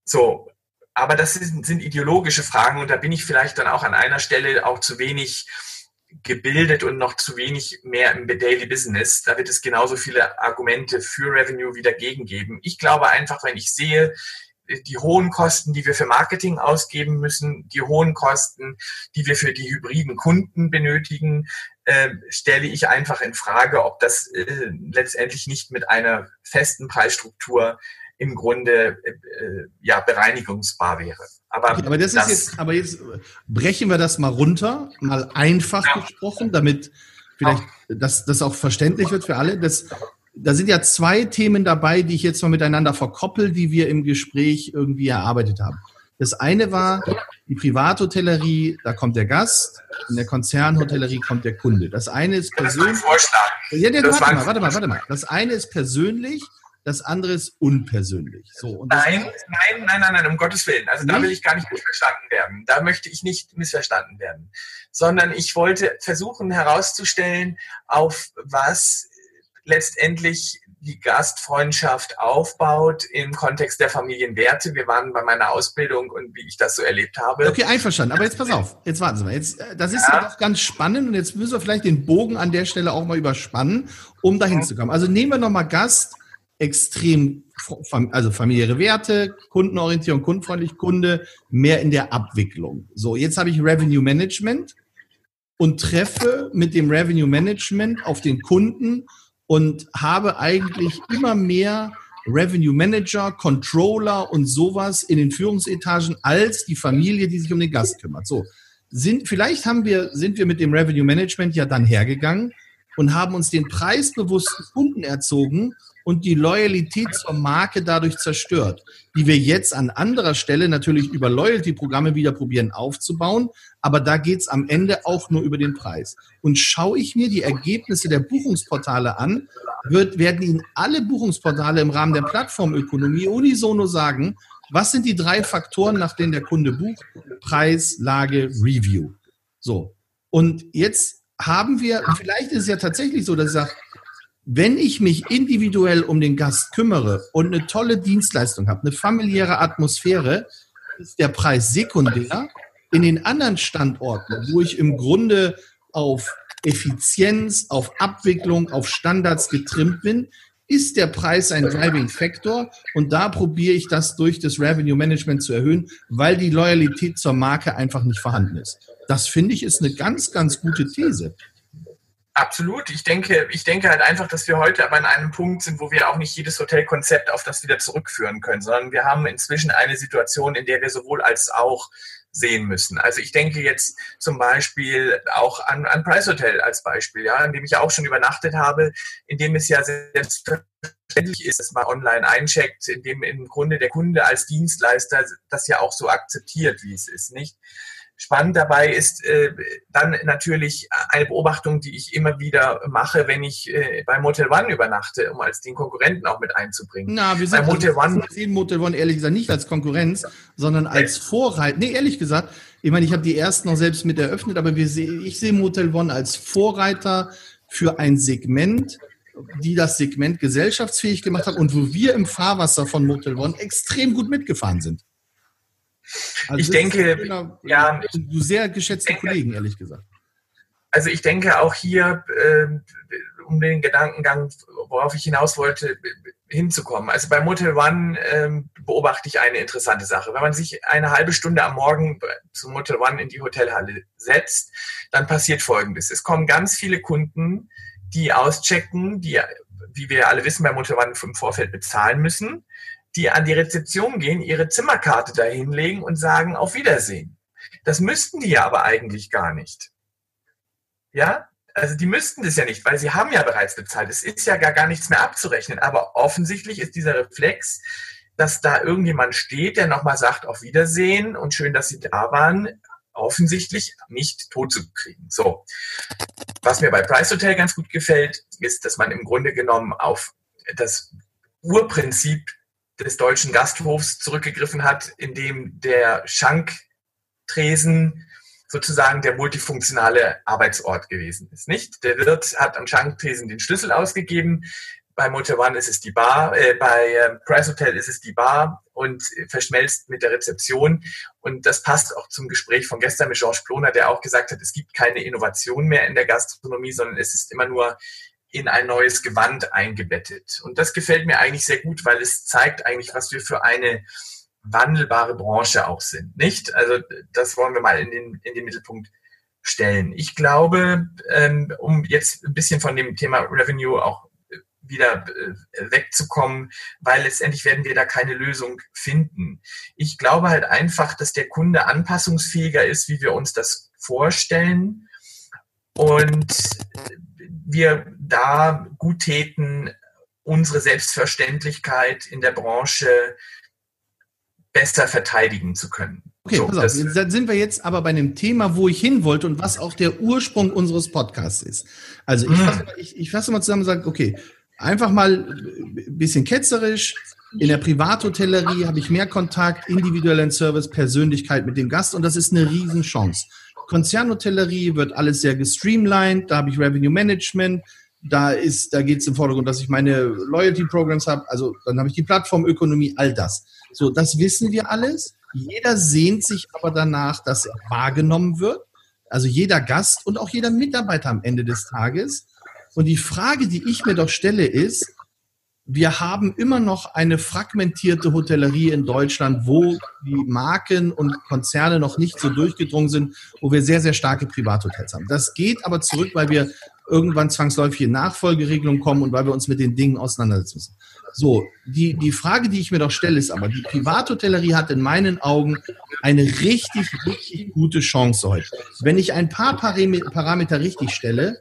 [SPEAKER 4] so. Aber das sind, sind ideologische Fragen und da bin ich vielleicht dann auch an einer Stelle auch zu wenig gebildet und noch zu wenig mehr im Daily Business. Da wird es genauso viele Argumente für Revenue wie dagegen geben. Ich glaube einfach, wenn ich sehe, die hohen Kosten, die wir für Marketing ausgeben müssen, die hohen Kosten, die wir für die hybriden Kunden benötigen, äh, stelle ich einfach in Frage, ob das äh, letztendlich nicht mit einer festen Preisstruktur im Grunde äh, ja bereinigungsbar wäre.
[SPEAKER 3] Aber, okay, aber das, das, ist jetzt, aber jetzt brechen wir das mal runter, mal einfach ja. gesprochen, damit vielleicht das, das auch verständlich wird für alle. Das, da sind ja zwei Themen dabei, die ich jetzt mal miteinander verkoppel, die wir im Gespräch irgendwie erarbeitet haben. Das eine war die Privathotellerie, da kommt der Gast, in der Konzernhotellerie kommt der Kunde. Das eine ist persönlich. Ja, warte mal, warte mal, warte mal. Das eine ist persönlich das andere ist unpersönlich. So,
[SPEAKER 4] nein, nein, nein, nein, nein, um Gottes Willen. Also nicht? da will ich gar nicht missverstanden werden. Da möchte ich nicht missverstanden werden. Sondern ich wollte versuchen herauszustellen, auf was letztendlich die Gastfreundschaft aufbaut im Kontext der Familienwerte. Wir waren bei meiner Ausbildung und wie ich das so erlebt habe.
[SPEAKER 3] Okay, einverstanden. Aber jetzt pass auf. Jetzt warten Sie mal. Jetzt, äh, das ist ja. ja doch ganz spannend und jetzt müssen wir vielleicht den Bogen an der Stelle auch mal überspannen, um dahin mhm. zu kommen. Also nehmen wir nochmal Gast extrem, also familiäre Werte, Kundenorientierung, kundenfreundlich Kunde, mehr in der Abwicklung. So, jetzt habe ich Revenue Management und treffe mit dem Revenue Management auf den Kunden und habe eigentlich immer mehr Revenue Manager, Controller und sowas in den Führungsetagen als die Familie, die sich um den Gast kümmert. So, sind, vielleicht haben wir, sind wir mit dem Revenue Management ja dann hergegangen und haben uns den preisbewussten Kunden erzogen und die Loyalität zur Marke dadurch zerstört, die wir jetzt an anderer Stelle natürlich über Loyalty-Programme wieder probieren aufzubauen. Aber da geht's am Ende auch nur über den Preis. Und schaue ich mir die Ergebnisse der Buchungsportale an, wird, werden Ihnen alle Buchungsportale im Rahmen der Plattformökonomie unisono sagen, was sind die drei Faktoren, nach denen der Kunde bucht? Preis, Lage, Review. So. Und jetzt haben wir, vielleicht ist es ja tatsächlich so, dass ich sage, wenn ich mich individuell um den Gast kümmere und eine tolle Dienstleistung habe, eine familiäre Atmosphäre, ist der Preis sekundär. In den anderen Standorten, wo ich im Grunde auf Effizienz, auf Abwicklung, auf Standards getrimmt bin, ist der Preis ein Driving Factor und da probiere ich das durch das Revenue Management zu erhöhen, weil die Loyalität zur Marke einfach nicht vorhanden ist. Das finde ich ist eine ganz, ganz gute These.
[SPEAKER 4] Absolut. Ich denke, ich denke halt einfach, dass wir heute aber an einem Punkt sind, wo wir auch nicht jedes Hotelkonzept auf das wieder zurückführen können, sondern wir haben inzwischen eine Situation, in der wir sowohl als auch sehen müssen. Also ich denke jetzt zum Beispiel auch an, an Price Hotel als Beispiel, ja, in dem ich auch schon übernachtet habe, in dem es ja selbstverständlich ist, dass man online eincheckt, in dem im Grunde der Kunde als Dienstleister das ja auch so akzeptiert, wie es ist, nicht? Spannend dabei ist äh, dann natürlich eine Beobachtung, die ich immer wieder mache, wenn ich äh, bei Motel One übernachte, um als den Konkurrenten auch mit einzubringen.
[SPEAKER 3] Na, wir sehen, Motel also, One, sehen Motel One ehrlich gesagt nicht als Konkurrenz, sondern als Vorreiter. Nee, ehrlich gesagt, ich meine, ich habe die ersten noch selbst mit eröffnet, aber wir seh, ich sehe Motel One als Vorreiter für ein Segment, die das Segment gesellschaftsfähig gemacht hat und wo wir im Fahrwasser von Motel One extrem gut mitgefahren sind.
[SPEAKER 4] Also ich denke,
[SPEAKER 3] genau, ja, du sehr geschätzte denke, Kollegen, ehrlich gesagt.
[SPEAKER 4] Also ich denke auch hier, äh, um den Gedankengang, worauf ich hinaus wollte, hinzukommen. Also bei Motel One ähm, beobachte ich eine interessante Sache. Wenn man sich eine halbe Stunde am Morgen zu Motel One in die Hotelhalle setzt, dann passiert Folgendes. Es kommen ganz viele Kunden, die auschecken, die, wie wir alle wissen, bei Motel One im Vorfeld bezahlen müssen, die an die Rezeption gehen, ihre Zimmerkarte dahinlegen und sagen, auf Wiedersehen. Das müssten die ja aber eigentlich gar nicht. Ja, also die müssten das ja nicht, weil sie haben ja bereits bezahlt. Es ist ja gar, gar nichts mehr abzurechnen. Aber offensichtlich ist dieser Reflex, dass da irgendjemand steht, der nochmal sagt, auf Wiedersehen und schön, dass Sie da waren, offensichtlich nicht tot zu kriegen. So. Was mir bei Price Hotel ganz gut gefällt, ist, dass man im Grunde genommen auf das Urprinzip des deutschen Gasthofs zurückgegriffen hat, in dem der Schanktresen sozusagen der multifunktionale Arbeitsort gewesen ist. Nicht? Der Wirt hat am Schanktresen den Schlüssel ausgegeben. Bei Motel One ist es die Bar, äh, bei äh, Price Hotel ist es die Bar und verschmelzt mit der Rezeption. Und das passt auch zum Gespräch von gestern mit Georges Ploner, der auch gesagt hat, es gibt keine Innovation mehr in der Gastronomie, sondern es ist immer nur in ein neues Gewand eingebettet. Und das gefällt mir eigentlich sehr gut, weil es zeigt eigentlich, was wir für eine wandelbare Branche auch sind, nicht? Also das wollen wir mal in den, in den Mittelpunkt stellen. Ich glaube, ähm, um jetzt ein bisschen von dem Thema Revenue auch wieder äh, wegzukommen, weil letztendlich werden wir da keine Lösung finden. Ich glaube halt einfach, dass der Kunde anpassungsfähiger ist, wie wir uns das vorstellen und wir da gut täten, unsere Selbstverständlichkeit in der Branche besser verteidigen zu können.
[SPEAKER 3] Okay, so, pass auf, dann sind wir jetzt aber bei einem Thema, wo ich hin wollte und was auch der Ursprung unseres Podcasts ist. Also ich, hm. fasse, ich, ich fasse mal zusammen und sage, okay, einfach mal ein bisschen ketzerisch. In der Privathotellerie habe ich mehr Kontakt, individuellen Service, Persönlichkeit mit dem Gast und das ist eine Riesenchance. Konzernhotellerie wird alles sehr gestreamlined, da habe ich Revenue Management, da da geht es im Vordergrund, dass ich meine Loyalty Programs habe, also dann habe ich die Plattformökonomie, all das. So, das wissen wir alles. Jeder sehnt sich aber danach, dass er wahrgenommen wird. Also jeder Gast und auch jeder Mitarbeiter am Ende des Tages. Und die Frage, die ich mir doch stelle, ist, wir haben immer noch eine fragmentierte Hotellerie in Deutschland, wo die Marken und Konzerne noch nicht so durchgedrungen sind, wo wir sehr, sehr starke Privathotels haben. Das geht aber zurück, weil wir irgendwann zwangsläufig in Nachfolgeregelungen kommen und weil wir uns mit den Dingen auseinandersetzen müssen. So, die, die Frage, die ich mir doch stelle, ist aber, die Privathotellerie hat in meinen Augen eine richtig, richtig gute Chance heute. Wenn ich ein paar Parameter richtig stelle,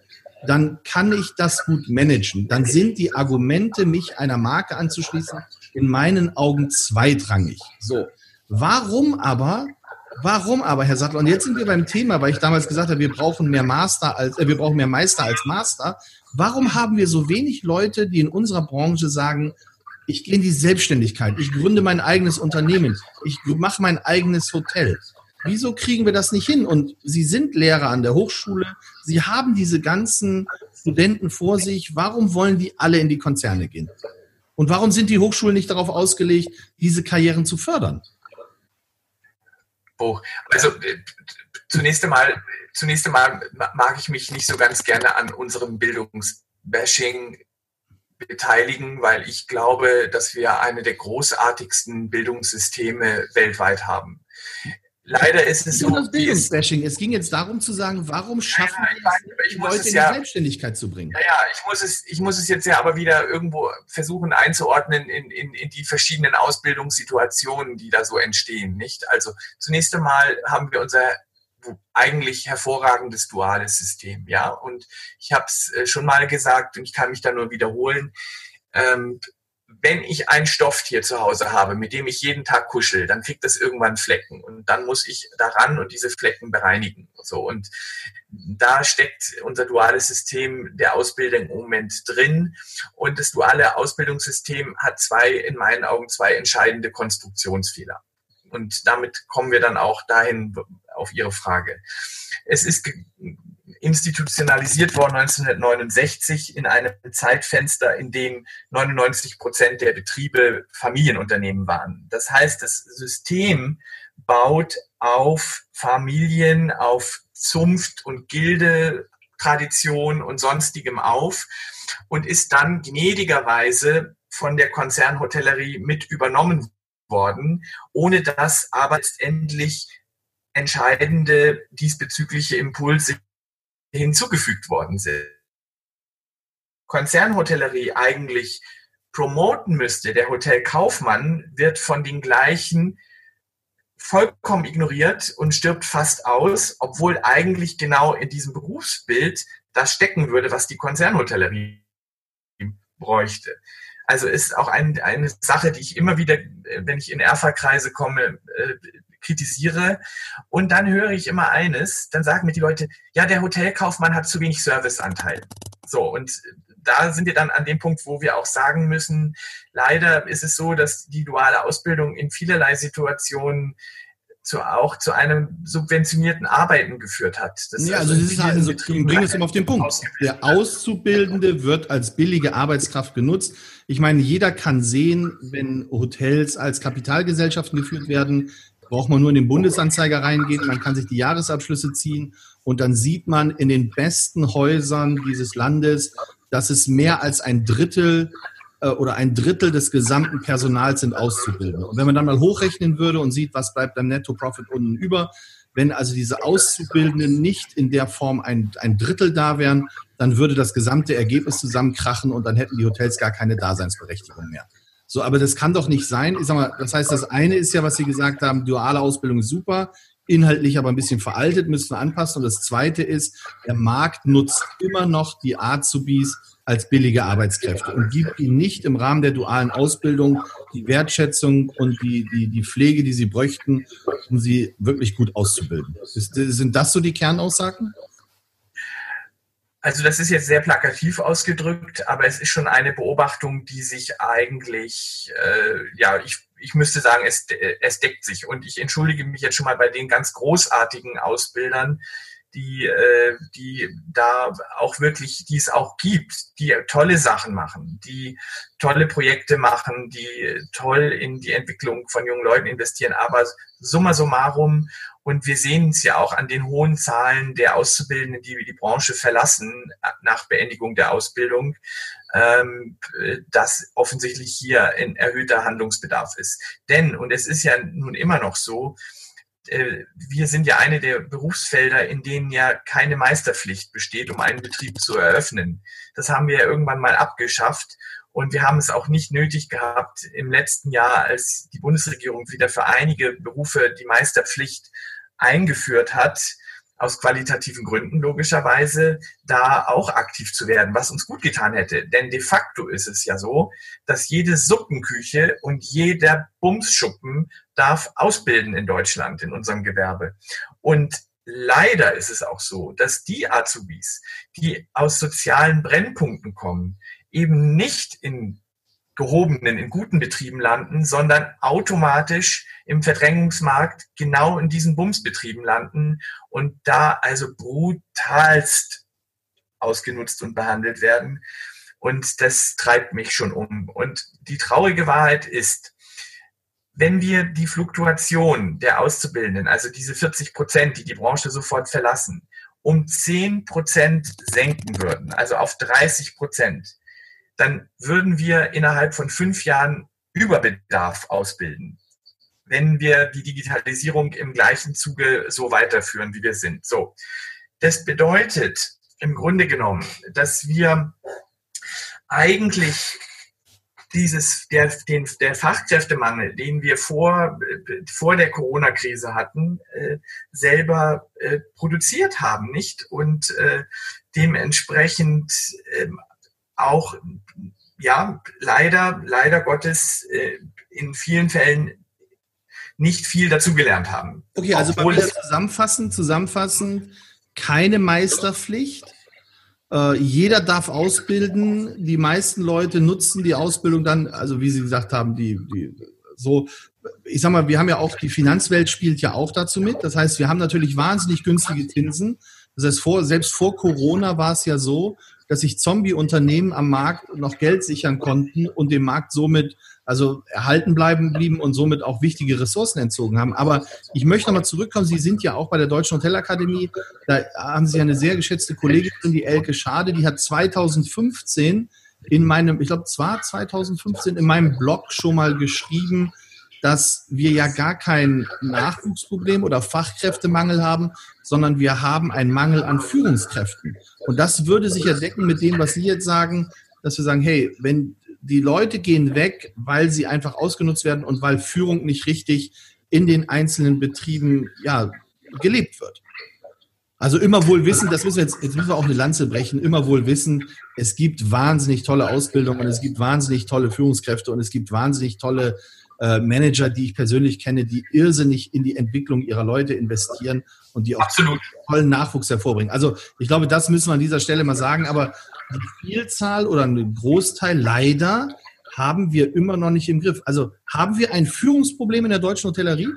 [SPEAKER 3] dann kann ich das gut managen. Dann sind die Argumente, mich einer Marke anzuschließen, in meinen Augen zweitrangig. So. Warum aber, warum aber, Herr Sattler, und jetzt sind wir beim Thema, weil ich damals gesagt habe, wir brauchen mehr Master als, äh, wir brauchen mehr Meister als Master. Warum haben wir so wenig Leute, die in unserer Branche sagen, ich gehe in die Selbstständigkeit, ich gründe mein eigenes Unternehmen, ich mache mein eigenes Hotel. Wieso kriegen wir das nicht hin? Und Sie sind Lehrer an der Hochschule, Sie haben diese ganzen Studenten vor sich. Warum wollen die alle in die Konzerne gehen? Und warum sind die Hochschulen nicht darauf ausgelegt, diese Karrieren zu fördern?
[SPEAKER 4] Oh, also äh, zunächst einmal, zunächst einmal mag ich mich nicht so ganz gerne an unserem Bildungsbashing beteiligen, weil ich glaube, dass wir eine der großartigsten Bildungssysteme weltweit haben. Leider ist es
[SPEAKER 3] so. Das Bildungsbashing. Es ging jetzt darum zu sagen, warum schaffen ja, wir es, die Leute in ja, die Selbstständigkeit zu bringen?
[SPEAKER 4] Ja, ja, ich muss es, ich muss es jetzt ja aber wieder irgendwo versuchen einzuordnen in, in, in die verschiedenen Ausbildungssituationen, die da so entstehen, nicht? Also zunächst einmal haben wir unser eigentlich hervorragendes duales System, ja. Und ich habe es äh, schon mal gesagt und ich kann mich da nur wiederholen. Ähm, wenn ich ein Stofftier zu Hause habe, mit dem ich jeden Tag kuschel, dann kriegt das irgendwann Flecken und dann muss ich daran und diese Flecken bereinigen. So und da steckt unser duales System der Ausbildung im Moment drin und das duale Ausbildungssystem hat zwei, in meinen Augen zwei entscheidende Konstruktionsfehler. Und damit kommen wir dann auch dahin auf Ihre Frage. Es ist institutionalisiert worden 1969 in einem Zeitfenster, in dem 99 Prozent der Betriebe Familienunternehmen waren. Das heißt, das System baut auf Familien, auf Zunft und Gilde Tradition und sonstigem auf und ist dann gnädigerweise von der Konzernhotellerie mit übernommen worden, ohne dass aber letztendlich entscheidende diesbezügliche Impulse hinzugefügt worden sind. Konzernhotellerie eigentlich promoten müsste, der Hotelkaufmann wird von den gleichen vollkommen ignoriert und stirbt fast aus, obwohl eigentlich genau in diesem Berufsbild das stecken würde, was die Konzernhotellerie bräuchte. Also ist auch ein, eine Sache, die ich immer wieder, wenn ich in Erfa-Kreise komme, äh, kritisiere. Und dann höre ich immer eines, dann sagen mir die Leute, ja, der Hotelkaufmann hat zu wenig Serviceanteil. So, und da sind wir dann an dem Punkt, wo wir auch sagen müssen, leider ist es so, dass die duale Ausbildung in vielerlei Situationen zu, auch zu einem subventionierten Arbeiten geführt hat.
[SPEAKER 3] Das ja, also, das ist halt, also bring es immer auf den Punkt. Der Auszubildende wird als billige Arbeitskraft genutzt. Ich meine, jeder kann sehen, wenn Hotels als Kapitalgesellschaften geführt werden, braucht man nur in den Bundesanzeiger reingehen, man kann sich die Jahresabschlüsse ziehen und dann sieht man in den besten Häusern dieses Landes, dass es mehr als ein Drittel äh, oder ein Drittel des gesamten Personals sind Auszubildende. Und wenn man dann mal hochrechnen würde und sieht, was bleibt beim Netto-Profit unten über, wenn also diese Auszubildenden nicht in der Form ein, ein Drittel da wären, dann würde das gesamte Ergebnis zusammenkrachen und dann hätten die Hotels gar keine Daseinsberechtigung mehr. So, aber das kann doch nicht sein. Ich sag mal, das heißt, das eine ist ja, was Sie gesagt haben, duale Ausbildung ist super, inhaltlich aber ein bisschen veraltet, müssen wir anpassen. Und das zweite ist, der Markt nutzt immer noch die Azubis als billige Arbeitskräfte und gibt ihnen nicht im Rahmen der dualen Ausbildung die Wertschätzung und die, die, die Pflege, die sie bräuchten, um sie wirklich gut auszubilden. Ist, sind das so die Kernaussagen?
[SPEAKER 4] Also das ist jetzt sehr plakativ ausgedrückt, aber es ist schon eine Beobachtung, die sich eigentlich, äh, ja, ich, ich müsste sagen, es, es deckt sich. Und ich entschuldige mich jetzt schon mal bei den ganz großartigen Ausbildern, die, äh, die da auch wirklich, die es auch gibt, die tolle Sachen machen, die tolle Projekte machen, die toll in die Entwicklung von jungen Leuten investieren. Aber summa summarum, und wir sehen es ja auch an den hohen Zahlen der Auszubildenden, die die Branche verlassen nach Beendigung der Ausbildung, ähm, dass offensichtlich hier ein erhöhter Handlungsbedarf ist. Denn, und es ist ja nun immer noch so, wir sind ja eine der Berufsfelder, in denen ja keine Meisterpflicht besteht, um einen Betrieb zu eröffnen. Das haben wir ja irgendwann mal abgeschafft. Und wir haben es auch nicht nötig gehabt, im letzten Jahr, als die Bundesregierung wieder für einige Berufe die Meisterpflicht eingeführt hat, aus qualitativen Gründen logischerweise, da auch aktiv zu werden, was uns gut getan hätte. Denn de facto ist es ja so, dass jede Suppenküche und jeder Bumsschuppen darf ausbilden in Deutschland, in unserem Gewerbe. Und leider ist es auch so, dass die Azubis, die aus sozialen Brennpunkten kommen, eben nicht in gehobenen, in guten Betrieben landen, sondern automatisch im Verdrängungsmarkt genau in diesen Bumsbetrieben landen und da also brutalst ausgenutzt und behandelt werden. Und das treibt mich schon um. Und die traurige Wahrheit ist, wenn wir die Fluktuation der Auszubildenden, also diese 40 Prozent, die die Branche sofort verlassen, um 10 Prozent senken würden, also auf 30 Prozent, dann würden wir innerhalb von fünf Jahren Überbedarf ausbilden, wenn wir die Digitalisierung im gleichen Zuge so weiterführen, wie wir sind. So, das bedeutet im Grunde genommen, dass wir eigentlich dieses, der, den, der Fachkräftemangel, den wir vor, vor der Corona-Krise hatten, äh, selber äh, produziert haben, nicht? Und äh, dementsprechend äh, auch, ja, leider, leider Gottes äh, in vielen Fällen nicht viel dazugelernt haben.
[SPEAKER 3] Okay, also Obwohl zusammenfassend, zusammenfassend, keine Meisterpflicht. Äh, jeder darf ausbilden. Die meisten Leute nutzen die Ausbildung dann, also wie Sie gesagt haben, die, die so, ich sag mal, wir haben ja auch, die Finanzwelt spielt ja auch dazu mit. Das heißt, wir haben natürlich wahnsinnig günstige Zinsen. Das heißt, vor, selbst vor Corona war es ja so, dass sich Zombie-Unternehmen am Markt noch Geld sichern konnten und dem Markt somit also erhalten bleiben blieben und somit auch wichtige Ressourcen entzogen haben. Aber ich möchte nochmal zurückkommen. Sie sind ja auch bei der Deutschen Hotelakademie. Da haben Sie eine sehr geschätzte Kollegin, die Elke Schade, die hat 2015 in meinem, ich glaube, zwar 2015 in meinem Blog schon mal geschrieben, dass wir ja gar kein Nachwuchsproblem oder Fachkräftemangel haben, sondern wir haben einen Mangel an Führungskräften. Und das würde sich ja decken mit dem, was Sie jetzt sagen, dass wir sagen, hey, wenn die Leute gehen weg, weil sie einfach ausgenutzt werden und weil Führung nicht richtig in den einzelnen Betrieben ja, gelebt wird. Also immer wohl wissen, das müssen wir jetzt, jetzt müssen wir auch eine Lanze brechen, immer wohl wissen, es gibt wahnsinnig tolle Ausbildung und es gibt wahnsinnig tolle Führungskräfte und es gibt wahnsinnig tolle äh, Manager, die ich persönlich kenne, die irrsinnig in die Entwicklung ihrer Leute investieren und die auch Absolut. tollen Nachwuchs hervorbringen. Also ich glaube, das müssen wir an dieser Stelle mal sagen, aber die Vielzahl oder ein Großteil leider haben wir immer noch nicht im Griff. Also haben wir ein Führungsproblem in der deutschen Hotellerie?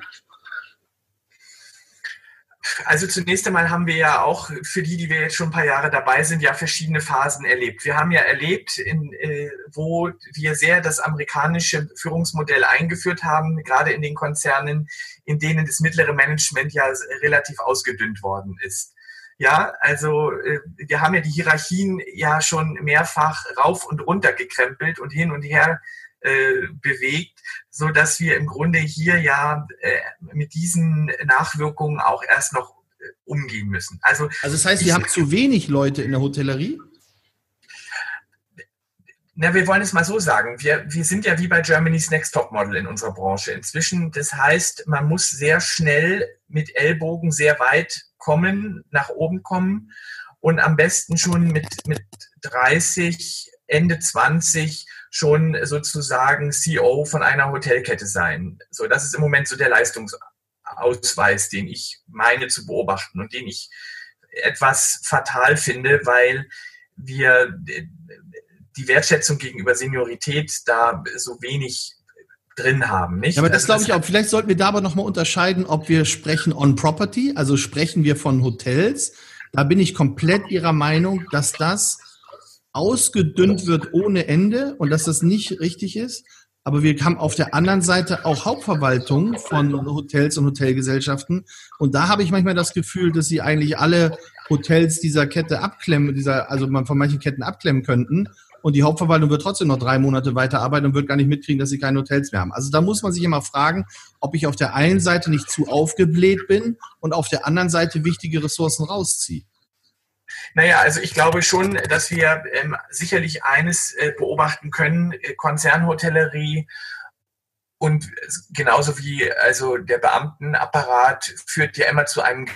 [SPEAKER 4] Also zunächst einmal haben wir ja auch für die, die wir jetzt schon ein paar Jahre dabei sind, ja verschiedene Phasen erlebt. Wir haben ja erlebt, in, äh, wo wir sehr das amerikanische Führungsmodell eingeführt haben, gerade in den Konzernen, in denen das mittlere Management ja relativ ausgedünnt worden ist. Ja, also äh, wir haben ja die Hierarchien ja schon mehrfach rauf und runter gekrempelt und hin und her äh, bewegt, so dass wir im Grunde hier ja äh, mit diesen Nachwirkungen auch erst noch äh, umgehen müssen.
[SPEAKER 3] Also, also das heißt, wir haben zu wenig Leute in der Hotellerie?
[SPEAKER 4] Na, wir wollen es mal so sagen. Wir, wir sind ja wie bei Germany's Next Top Model in unserer Branche inzwischen. Das heißt, man muss sehr schnell mit Ellbogen sehr weit kommen, nach oben kommen und am besten schon mit, mit 30, Ende 20 schon sozusagen CEO von einer Hotelkette sein. So, das ist im Moment so der Leistungsausweis, den ich meine zu beobachten und den ich etwas fatal finde, weil wir die Wertschätzung gegenüber Seniorität da so wenig drin haben, nicht?
[SPEAKER 3] Ja, aber das also, glaube ich auch. Vielleicht sollten wir da aber nochmal unterscheiden, ob wir sprechen on Property, also sprechen wir von Hotels. Da bin ich komplett Ihrer Meinung, dass das ausgedünnt wird ohne Ende und dass das nicht richtig ist. Aber wir haben auf der anderen Seite auch Hauptverwaltungen von Hotels und Hotelgesellschaften. Und da habe ich manchmal das Gefühl, dass sie eigentlich alle Hotels dieser Kette abklemmen, dieser, also man von manchen Ketten abklemmen könnten. Und die Hauptverwaltung wird trotzdem noch drei Monate weiterarbeiten und wird gar nicht mitkriegen, dass sie keine Hotels mehr haben. Also da muss man sich immer fragen, ob ich auf der einen Seite nicht zu aufgebläht bin und auf der anderen Seite wichtige Ressourcen rausziehe.
[SPEAKER 4] Naja, also ich glaube schon, dass wir ähm, sicherlich eines äh, beobachten können, äh, Konzernhotellerie und genauso wie also der Beamtenapparat führt ja immer zu einem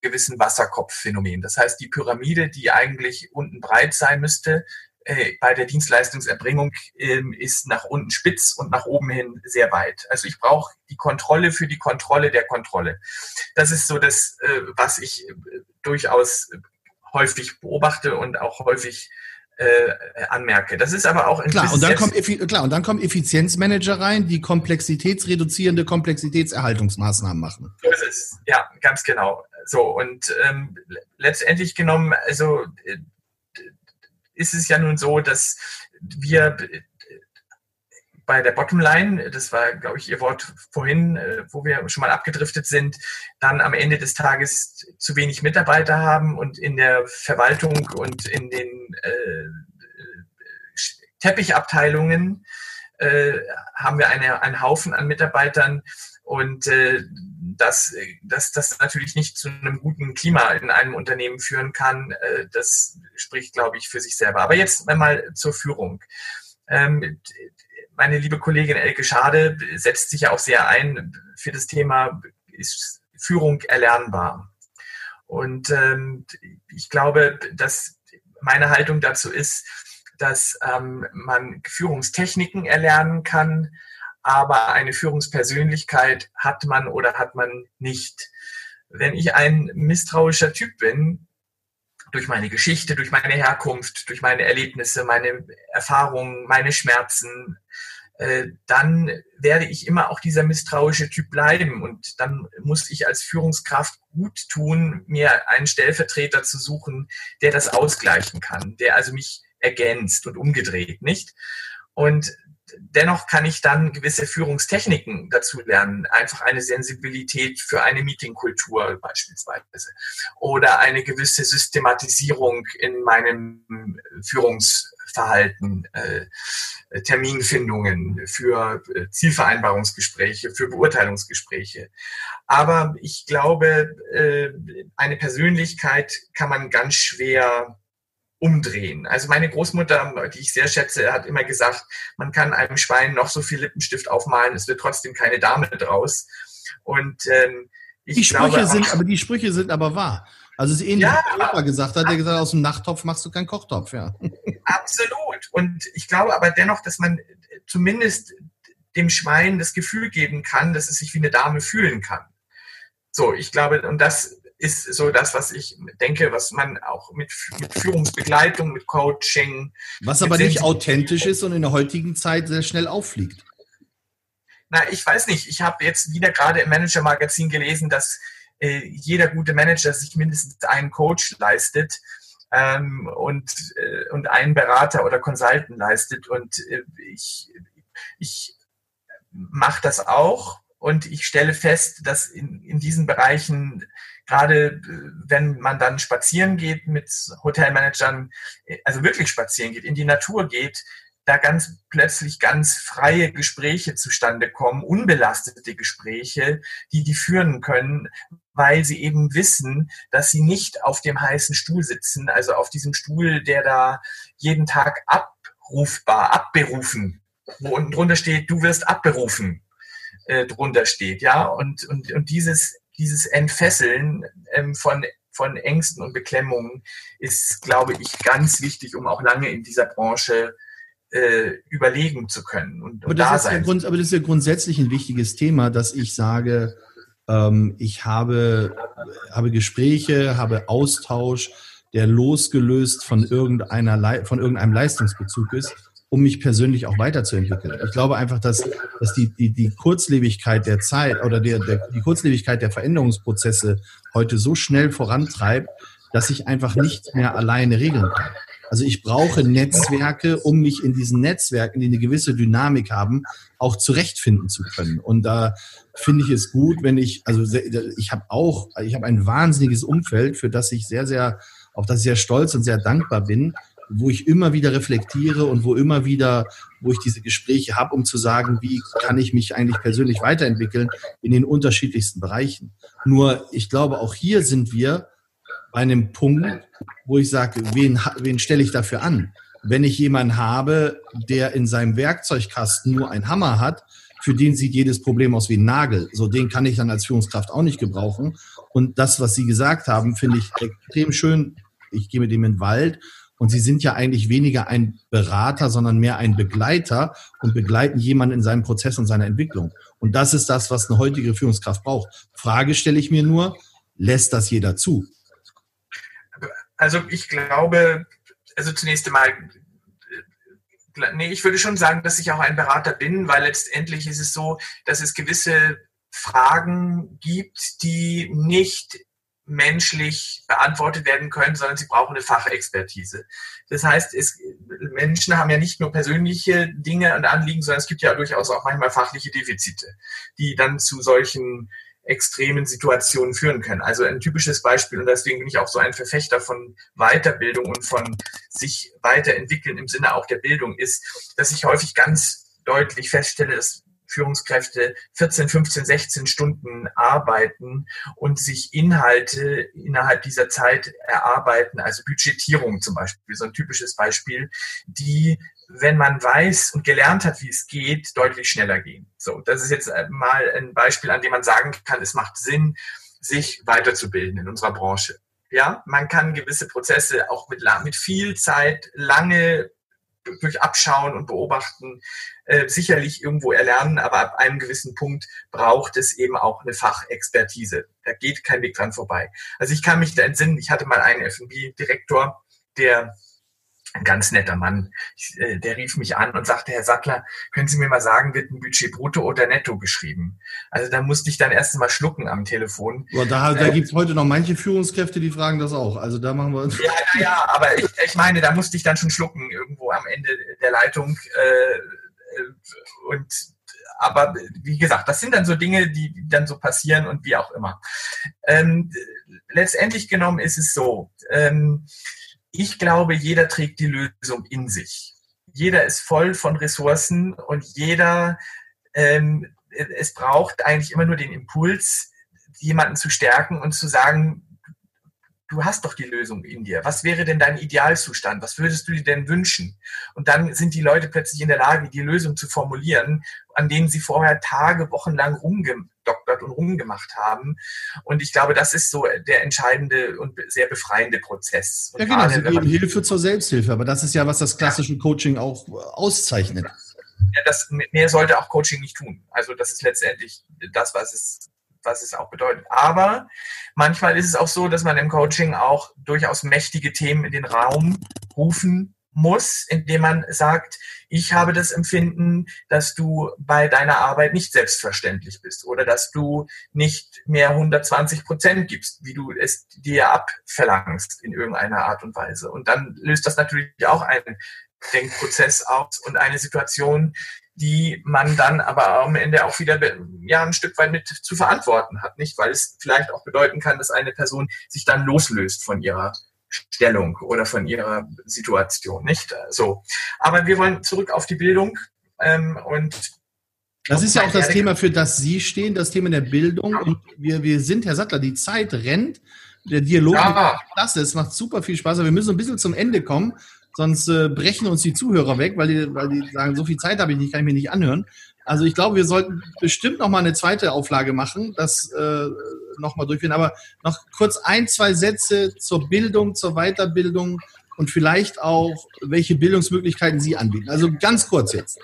[SPEAKER 4] gewissen Wasserkopfphänomen. Das heißt, die Pyramide, die eigentlich unten breit sein müsste, äh, bei der Dienstleistungserbringung ähm, ist nach unten spitz und nach oben hin sehr weit. Also ich brauche die Kontrolle für die Kontrolle der Kontrolle. Das ist so das, äh, was ich äh, durchaus häufig beobachte und auch häufig äh, anmerke. Das ist aber auch
[SPEAKER 3] klar und dann kommt klar und dann kommen Effizienzmanager rein, die komplexitätsreduzierende Komplexitätserhaltungsmaßnahmen machen.
[SPEAKER 4] So ist es. Ja, ganz genau. So und ähm, letztendlich genommen, also äh, ist es ja nun so, dass wir bei der Bottomline, das war, glaube ich, Ihr Wort vorhin, äh, wo wir schon mal abgedriftet sind, dann am Ende des Tages zu wenig Mitarbeiter haben und in der Verwaltung und in den äh, Teppichabteilungen äh, haben wir eine, einen Haufen an Mitarbeitern und äh, dass, dass das natürlich nicht zu einem guten Klima in einem Unternehmen führen kann, äh, das spricht, glaube ich, für sich selber. Aber jetzt einmal zur Führung. Ähm, meine liebe Kollegin Elke Schade setzt sich ja auch sehr ein für das Thema, ist Führung erlernbar? Und ähm, ich glaube, dass meine Haltung dazu ist, dass ähm, man Führungstechniken erlernen kann, aber eine Führungspersönlichkeit hat man oder hat man nicht. Wenn ich ein misstrauischer Typ bin, durch meine Geschichte, durch meine Herkunft, durch meine Erlebnisse, meine Erfahrungen, meine Schmerzen, äh, dann werde ich immer auch dieser misstrauische Typ bleiben. Und dann muss ich als Führungskraft gut tun, mir einen Stellvertreter zu suchen, der das ausgleichen kann, der also mich ergänzt und umgedreht, nicht? Und dennoch kann ich dann gewisse Führungstechniken dazu lernen. Einfach eine Sensibilität für eine Meetingkultur beispielsweise. Oder eine gewisse Systematisierung in meinem Führungsverhalten, äh, Terminfindungen für äh, Zielvereinbarungsgespräche, für Beurteilungsgespräche. Aber ich glaube, äh, eine Persönlichkeit kann man ganz schwer umdrehen. Also meine Großmutter, die ich sehr schätze, hat immer gesagt, man kann einem Schwein noch so viel Lippenstift aufmalen, es wird trotzdem keine Dame draus. Und ähm,
[SPEAKER 3] ich die Sprüche glaube, sind, aber die Sprüche sind aber wahr. Also es ist ähnlich, ja, wie Opa gesagt hat, der gesagt aus dem Nachttopf machst du keinen Kochtopf, ja.
[SPEAKER 4] Absolut. Und ich glaube aber dennoch, dass man zumindest dem Schwein das Gefühl geben kann, dass es sich wie eine Dame fühlen kann. So, ich glaube, und das ist so das, was ich denke, was man auch mit, mit Führungsbegleitung, mit Coaching.
[SPEAKER 3] Was aber nicht authentisch ist und in der heutigen Zeit sehr schnell auffliegt.
[SPEAKER 4] Na, ich weiß nicht. Ich habe jetzt wieder gerade im Manager-Magazin gelesen, dass äh, jeder gute Manager sich mindestens einen Coach leistet ähm, und, äh, und einen Berater oder Consultant leistet. Und äh, ich, ich mache das auch und ich stelle fest, dass in, in diesen Bereichen gerade äh, wenn man dann spazieren geht mit Hotelmanagern, äh, also wirklich spazieren geht, in die Natur geht, da ganz plötzlich ganz freie Gespräche zustande kommen, unbelastete Gespräche, die die führen können, weil sie eben wissen, dass sie nicht auf dem heißen Stuhl sitzen, also auf diesem Stuhl, der da jeden Tag abrufbar, abberufen, wo unten drunter steht, du wirst abberufen, äh, drunter steht, ja, und, und, und dieses dieses Entfesseln ähm, von, von Ängsten und Beklemmungen ist, glaube ich, ganz wichtig, um auch lange in dieser Branche äh, überlegen zu können. Und,
[SPEAKER 3] und aber, das ist ja Grund, aber das ist ja grundsätzlich ein wichtiges Thema, dass ich sage, ähm, ich habe, habe Gespräche, habe Austausch, der losgelöst von, irgendeiner, von irgendeinem Leistungsbezug ist um mich persönlich auch weiterzuentwickeln. Ich glaube einfach, dass, dass die, die, die Kurzlebigkeit der Zeit oder der, der, die Kurzlebigkeit der Veränderungsprozesse heute so schnell vorantreibt, dass ich einfach nicht mehr alleine regeln kann. Also ich brauche Netzwerke, um mich in diesen Netzwerken, die eine gewisse Dynamik haben, auch zurechtfinden zu können. Und da finde ich es gut, wenn ich, also ich habe auch, ich habe ein wahnsinniges Umfeld, für das ich sehr, sehr, auf das ich sehr stolz und sehr dankbar bin, wo ich immer wieder reflektiere und wo immer wieder, wo ich diese Gespräche habe, um zu sagen, wie kann ich mich eigentlich persönlich weiterentwickeln in den unterschiedlichsten Bereichen. Nur, ich glaube, auch hier sind wir bei einem Punkt, wo ich sage, wen, wen stelle ich dafür an? Wenn ich jemanden habe, der in seinem Werkzeugkasten nur einen Hammer hat, für den sieht jedes Problem aus wie ein Nagel. So den kann ich dann als Führungskraft auch nicht gebrauchen. Und das, was Sie gesagt haben, finde ich extrem schön. Ich gehe mit dem in den Wald und Sie sind ja eigentlich weniger ein Berater, sondern mehr ein Begleiter und begleiten jemanden in seinem Prozess und seiner Entwicklung. Und das ist das, was eine heutige Führungskraft braucht. Frage stelle ich mir nur, lässt das jeder zu?
[SPEAKER 4] Also ich glaube, also zunächst einmal, nee, ich würde schon sagen, dass ich auch ein Berater bin, weil letztendlich ist es so, dass es gewisse Fragen gibt, die nicht menschlich beantwortet werden können, sondern sie brauchen eine Fachexpertise. Das heißt, es, Menschen haben ja nicht nur persönliche Dinge und Anliegen, sondern es gibt ja durchaus auch manchmal fachliche Defizite, die dann zu solchen extremen Situationen führen können. Also ein typisches Beispiel, und deswegen bin ich auch so ein Verfechter von Weiterbildung und von sich weiterentwickeln im Sinne auch der Bildung, ist, dass ich häufig ganz deutlich feststelle, dass Führungskräfte 14, 15, 16 Stunden arbeiten und sich Inhalte innerhalb dieser Zeit erarbeiten, also Budgetierung zum Beispiel, so ein typisches Beispiel, die wenn man weiß und gelernt hat, wie es geht, deutlich schneller gehen. So, das ist jetzt mal ein Beispiel, an dem man sagen kann, es macht Sinn, sich weiterzubilden in unserer Branche. Ja, man kann gewisse Prozesse auch mit, mit viel Zeit lange durch Abschauen und Beobachten äh, sicherlich irgendwo erlernen, aber ab einem gewissen Punkt braucht es eben auch eine Fachexpertise. Da geht kein Weg dran vorbei. Also ich kann mich da entsinnen, ich hatte mal einen F&B-Direktor, der ein ganz netter Mann, ich, äh, der rief mich an und sagte, Herr Sattler, können Sie mir mal sagen, wird ein Budget brutto oder netto geschrieben? Also da musste ich dann erst mal schlucken am Telefon.
[SPEAKER 3] Ja, da da äh, gibt es heute noch manche Führungskräfte, die fragen das auch. Also da machen wir...
[SPEAKER 4] Ja, ja, ja aber ich, ich meine, da musste ich dann schon schlucken irgendwo am Ende der Leitung. Äh, und aber wie gesagt, das sind dann so Dinge, die dann so passieren und wie auch immer. Ähm, letztendlich genommen ist es so, ähm, ich glaube, jeder trägt die Lösung in sich. Jeder ist voll von Ressourcen und jeder, ähm, es braucht eigentlich immer nur den Impuls, jemanden zu stärken und zu sagen, du hast doch die Lösung in dir. Was wäre denn dein Idealzustand? Was würdest du dir denn wünschen? Und dann sind die Leute plötzlich in der Lage, die Lösung zu formulieren, an denen sie vorher Tage, Wochen lang rumgedoktert und rumgemacht haben. Und ich glaube, das ist so der entscheidende und sehr befreiende Prozess. Und
[SPEAKER 3] ja, genau. Sie geben Hilfe zur Selbsthilfe. Aber das ist ja, was das klassische ja. Coaching auch auszeichnet.
[SPEAKER 4] Ja, das, mehr sollte auch Coaching nicht tun. Also das ist letztendlich das, was es was es auch bedeutet. Aber manchmal ist es auch so, dass man im Coaching auch durchaus mächtige Themen in den Raum rufen muss, indem man sagt, ich habe das Empfinden, dass du bei deiner Arbeit nicht selbstverständlich bist oder dass du nicht mehr 120 Prozent gibst, wie du es dir abverlangst in irgendeiner Art und Weise. Und dann löst das natürlich auch einen Denkprozess aus und eine Situation, die man dann aber am Ende auch wieder ja ein Stück weit mit zu verantworten hat, nicht? Weil es vielleicht auch bedeuten kann, dass eine Person sich dann loslöst von ihrer Stellung oder von ihrer Situation, nicht? So. Aber wir wollen zurück auf die Bildung ähm, und
[SPEAKER 3] das ist ja auch das Thema, für das Sie stehen, das Thema der Bildung. Und wir, wir sind, Herr Sattler, die Zeit rennt. Der Dialog ja. ist klasse, es macht super viel Spaß, aber wir müssen ein bisschen zum Ende kommen sonst äh, brechen uns die Zuhörer weg, weil die, weil die sagen, so viel Zeit habe ich nicht, kann ich mir nicht anhören. Also ich glaube, wir sollten bestimmt noch mal eine zweite Auflage machen, das äh, noch mal durchführen. Aber noch kurz ein, zwei Sätze zur Bildung, zur Weiterbildung und vielleicht auch, welche Bildungsmöglichkeiten Sie anbieten. Also ganz kurz jetzt.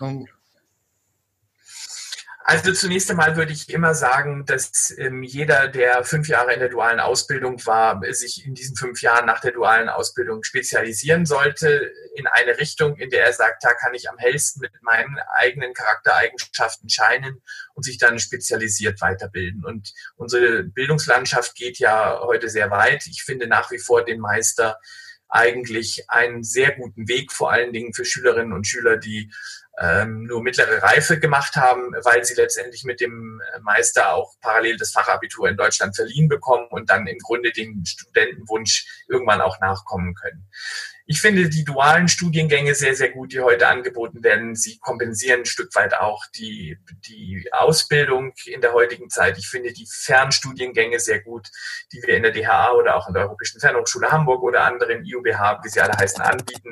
[SPEAKER 4] Also zunächst einmal würde ich immer sagen, dass ähm, jeder, der fünf Jahre in der dualen Ausbildung war, sich in diesen fünf Jahren nach der dualen Ausbildung spezialisieren sollte in eine Richtung, in der er sagt, da kann ich am hellsten mit meinen eigenen Charaktereigenschaften scheinen und sich dann spezialisiert weiterbilden. Und unsere Bildungslandschaft geht ja heute sehr weit. Ich finde nach wie vor den Meister eigentlich einen sehr guten Weg, vor allen Dingen für Schülerinnen und Schüler, die ähm, nur mittlere Reife gemacht haben, weil sie letztendlich mit dem Meister auch parallel das Fachabitur in Deutschland verliehen bekommen und dann im Grunde dem Studentenwunsch irgendwann auch nachkommen können. Ich finde die dualen Studiengänge sehr, sehr gut, die heute angeboten werden. Sie kompensieren ein Stück weit auch die, die Ausbildung in der heutigen Zeit. Ich finde die Fernstudiengänge sehr gut, die wir in der DHA oder auch in der Europäischen Fernhochschule Hamburg oder anderen IUBH, wie sie alle heißen, anbieten.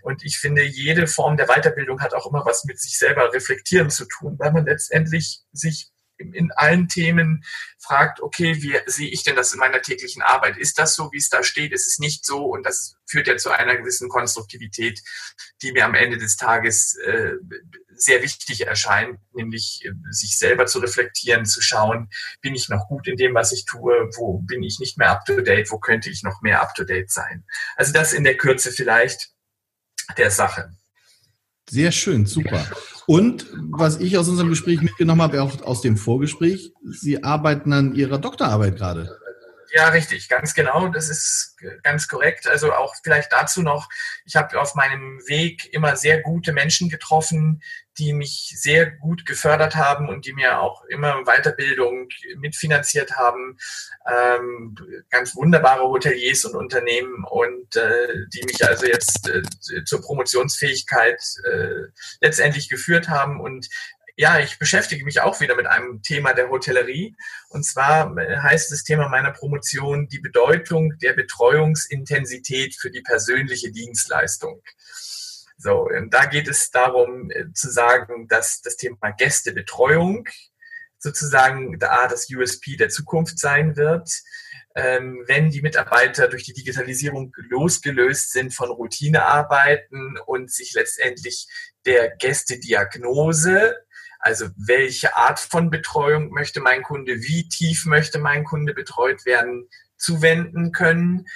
[SPEAKER 4] Und ich finde, jede Form der Weiterbildung hat auch immer was mit sich selber reflektieren zu tun, weil man letztendlich sich in allen Themen fragt, okay, wie sehe ich denn das in meiner täglichen Arbeit? Ist das so, wie es da steht? Ist es nicht so? Und das führt ja zu einer gewissen Konstruktivität, die mir am Ende des Tages äh, sehr wichtig erscheint, nämlich äh, sich selber zu reflektieren, zu schauen, bin ich noch gut in dem, was ich tue? Wo bin ich nicht mehr up to date? Wo könnte ich noch mehr up to date sein? Also das in der Kürze vielleicht der Sache.
[SPEAKER 3] Sehr schön, super. Und was ich aus unserem Gespräch mitgenommen habe, auch aus dem Vorgespräch, Sie arbeiten an Ihrer Doktorarbeit gerade.
[SPEAKER 4] Ja, richtig, ganz genau. Das ist ganz korrekt. Also auch vielleicht dazu noch, ich habe auf meinem Weg immer sehr gute Menschen getroffen, die mich sehr gut gefördert haben und die mir auch immer Weiterbildung mitfinanziert haben. Ähm, ganz wunderbare Hoteliers und Unternehmen und äh, die mich also jetzt äh, zur Promotionsfähigkeit äh, letztendlich geführt haben. Und ja, ich beschäftige mich auch wieder mit einem Thema der Hotellerie. Und zwar äh, heißt das Thema meiner Promotion die Bedeutung der Betreuungsintensität für die persönliche Dienstleistung. So, da geht es darum äh, zu sagen, dass das Thema Gästebetreuung sozusagen da das USP der Zukunft sein wird, ähm, wenn die Mitarbeiter durch die Digitalisierung losgelöst sind von Routinearbeiten und sich letztendlich der Gästediagnose also welche Art von Betreuung möchte mein Kunde, wie tief möchte mein Kunde betreut werden, zuwenden können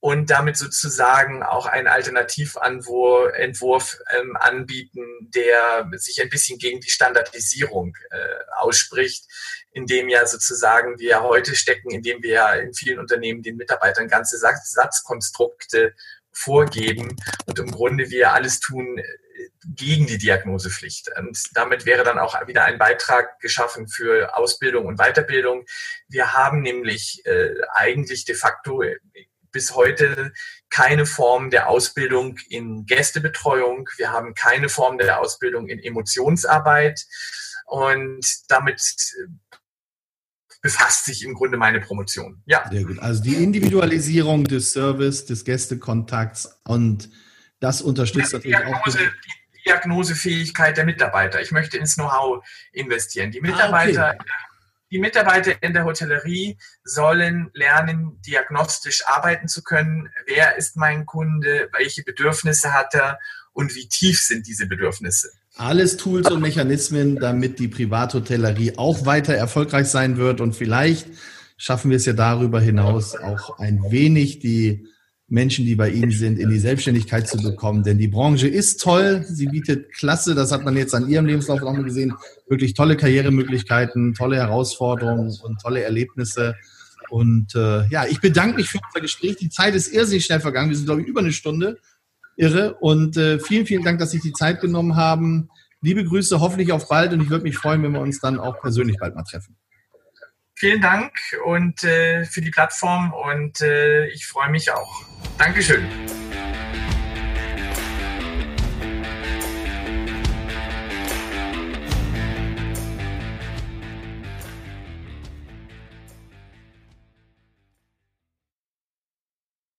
[SPEAKER 4] und damit sozusagen auch einen Alternativentwurf ähm, anbieten, der sich ein bisschen gegen die Standardisierung äh, ausspricht, indem ja sozusagen wir heute stecken, indem wir ja in vielen Unternehmen den Mitarbeitern ganze Satz Satzkonstrukte vorgeben und im Grunde wir alles tun, gegen die Diagnosepflicht. Und damit wäre dann auch wieder ein Beitrag geschaffen für Ausbildung und Weiterbildung. Wir haben nämlich äh, eigentlich de facto bis heute keine Form der Ausbildung in Gästebetreuung. Wir haben keine Form der Ausbildung in Emotionsarbeit. Und damit befasst sich im Grunde meine Promotion.
[SPEAKER 3] Ja. Sehr gut. Also die Individualisierung des Service, des Gästekontakts und das unterstützt
[SPEAKER 4] natürlich Diagnose, auch. Die Diagnosefähigkeit der Mitarbeiter. Ich möchte ins Know-how investieren. Die Mitarbeiter, ah, okay. Die Mitarbeiter in der Hotellerie sollen lernen, diagnostisch arbeiten zu können. Wer ist mein Kunde? Welche Bedürfnisse hat er? Und wie tief sind diese Bedürfnisse?
[SPEAKER 3] Alles Tools und Mechanismen, damit die Privathotellerie auch weiter erfolgreich sein wird. Und vielleicht schaffen wir es ja darüber hinaus auch ein wenig die Menschen, die bei Ihnen sind, in die Selbstständigkeit zu bekommen. Denn die Branche ist toll. Sie bietet klasse, das hat man jetzt an Ihrem Lebenslauf auch mal gesehen, wirklich tolle Karrieremöglichkeiten, tolle Herausforderungen und tolle Erlebnisse. Und äh, ja, ich bedanke mich für unser Gespräch. Die Zeit ist irrsinnig schnell vergangen. Wir sind, glaube ich, über eine Stunde irre. Und äh, vielen, vielen Dank, dass Sie die Zeit genommen haben. Liebe Grüße, hoffentlich auf bald und ich würde mich freuen, wenn wir uns dann auch persönlich bald mal treffen.
[SPEAKER 4] Vielen Dank und äh, für die Plattform und äh, ich freue mich auch. Dankeschön.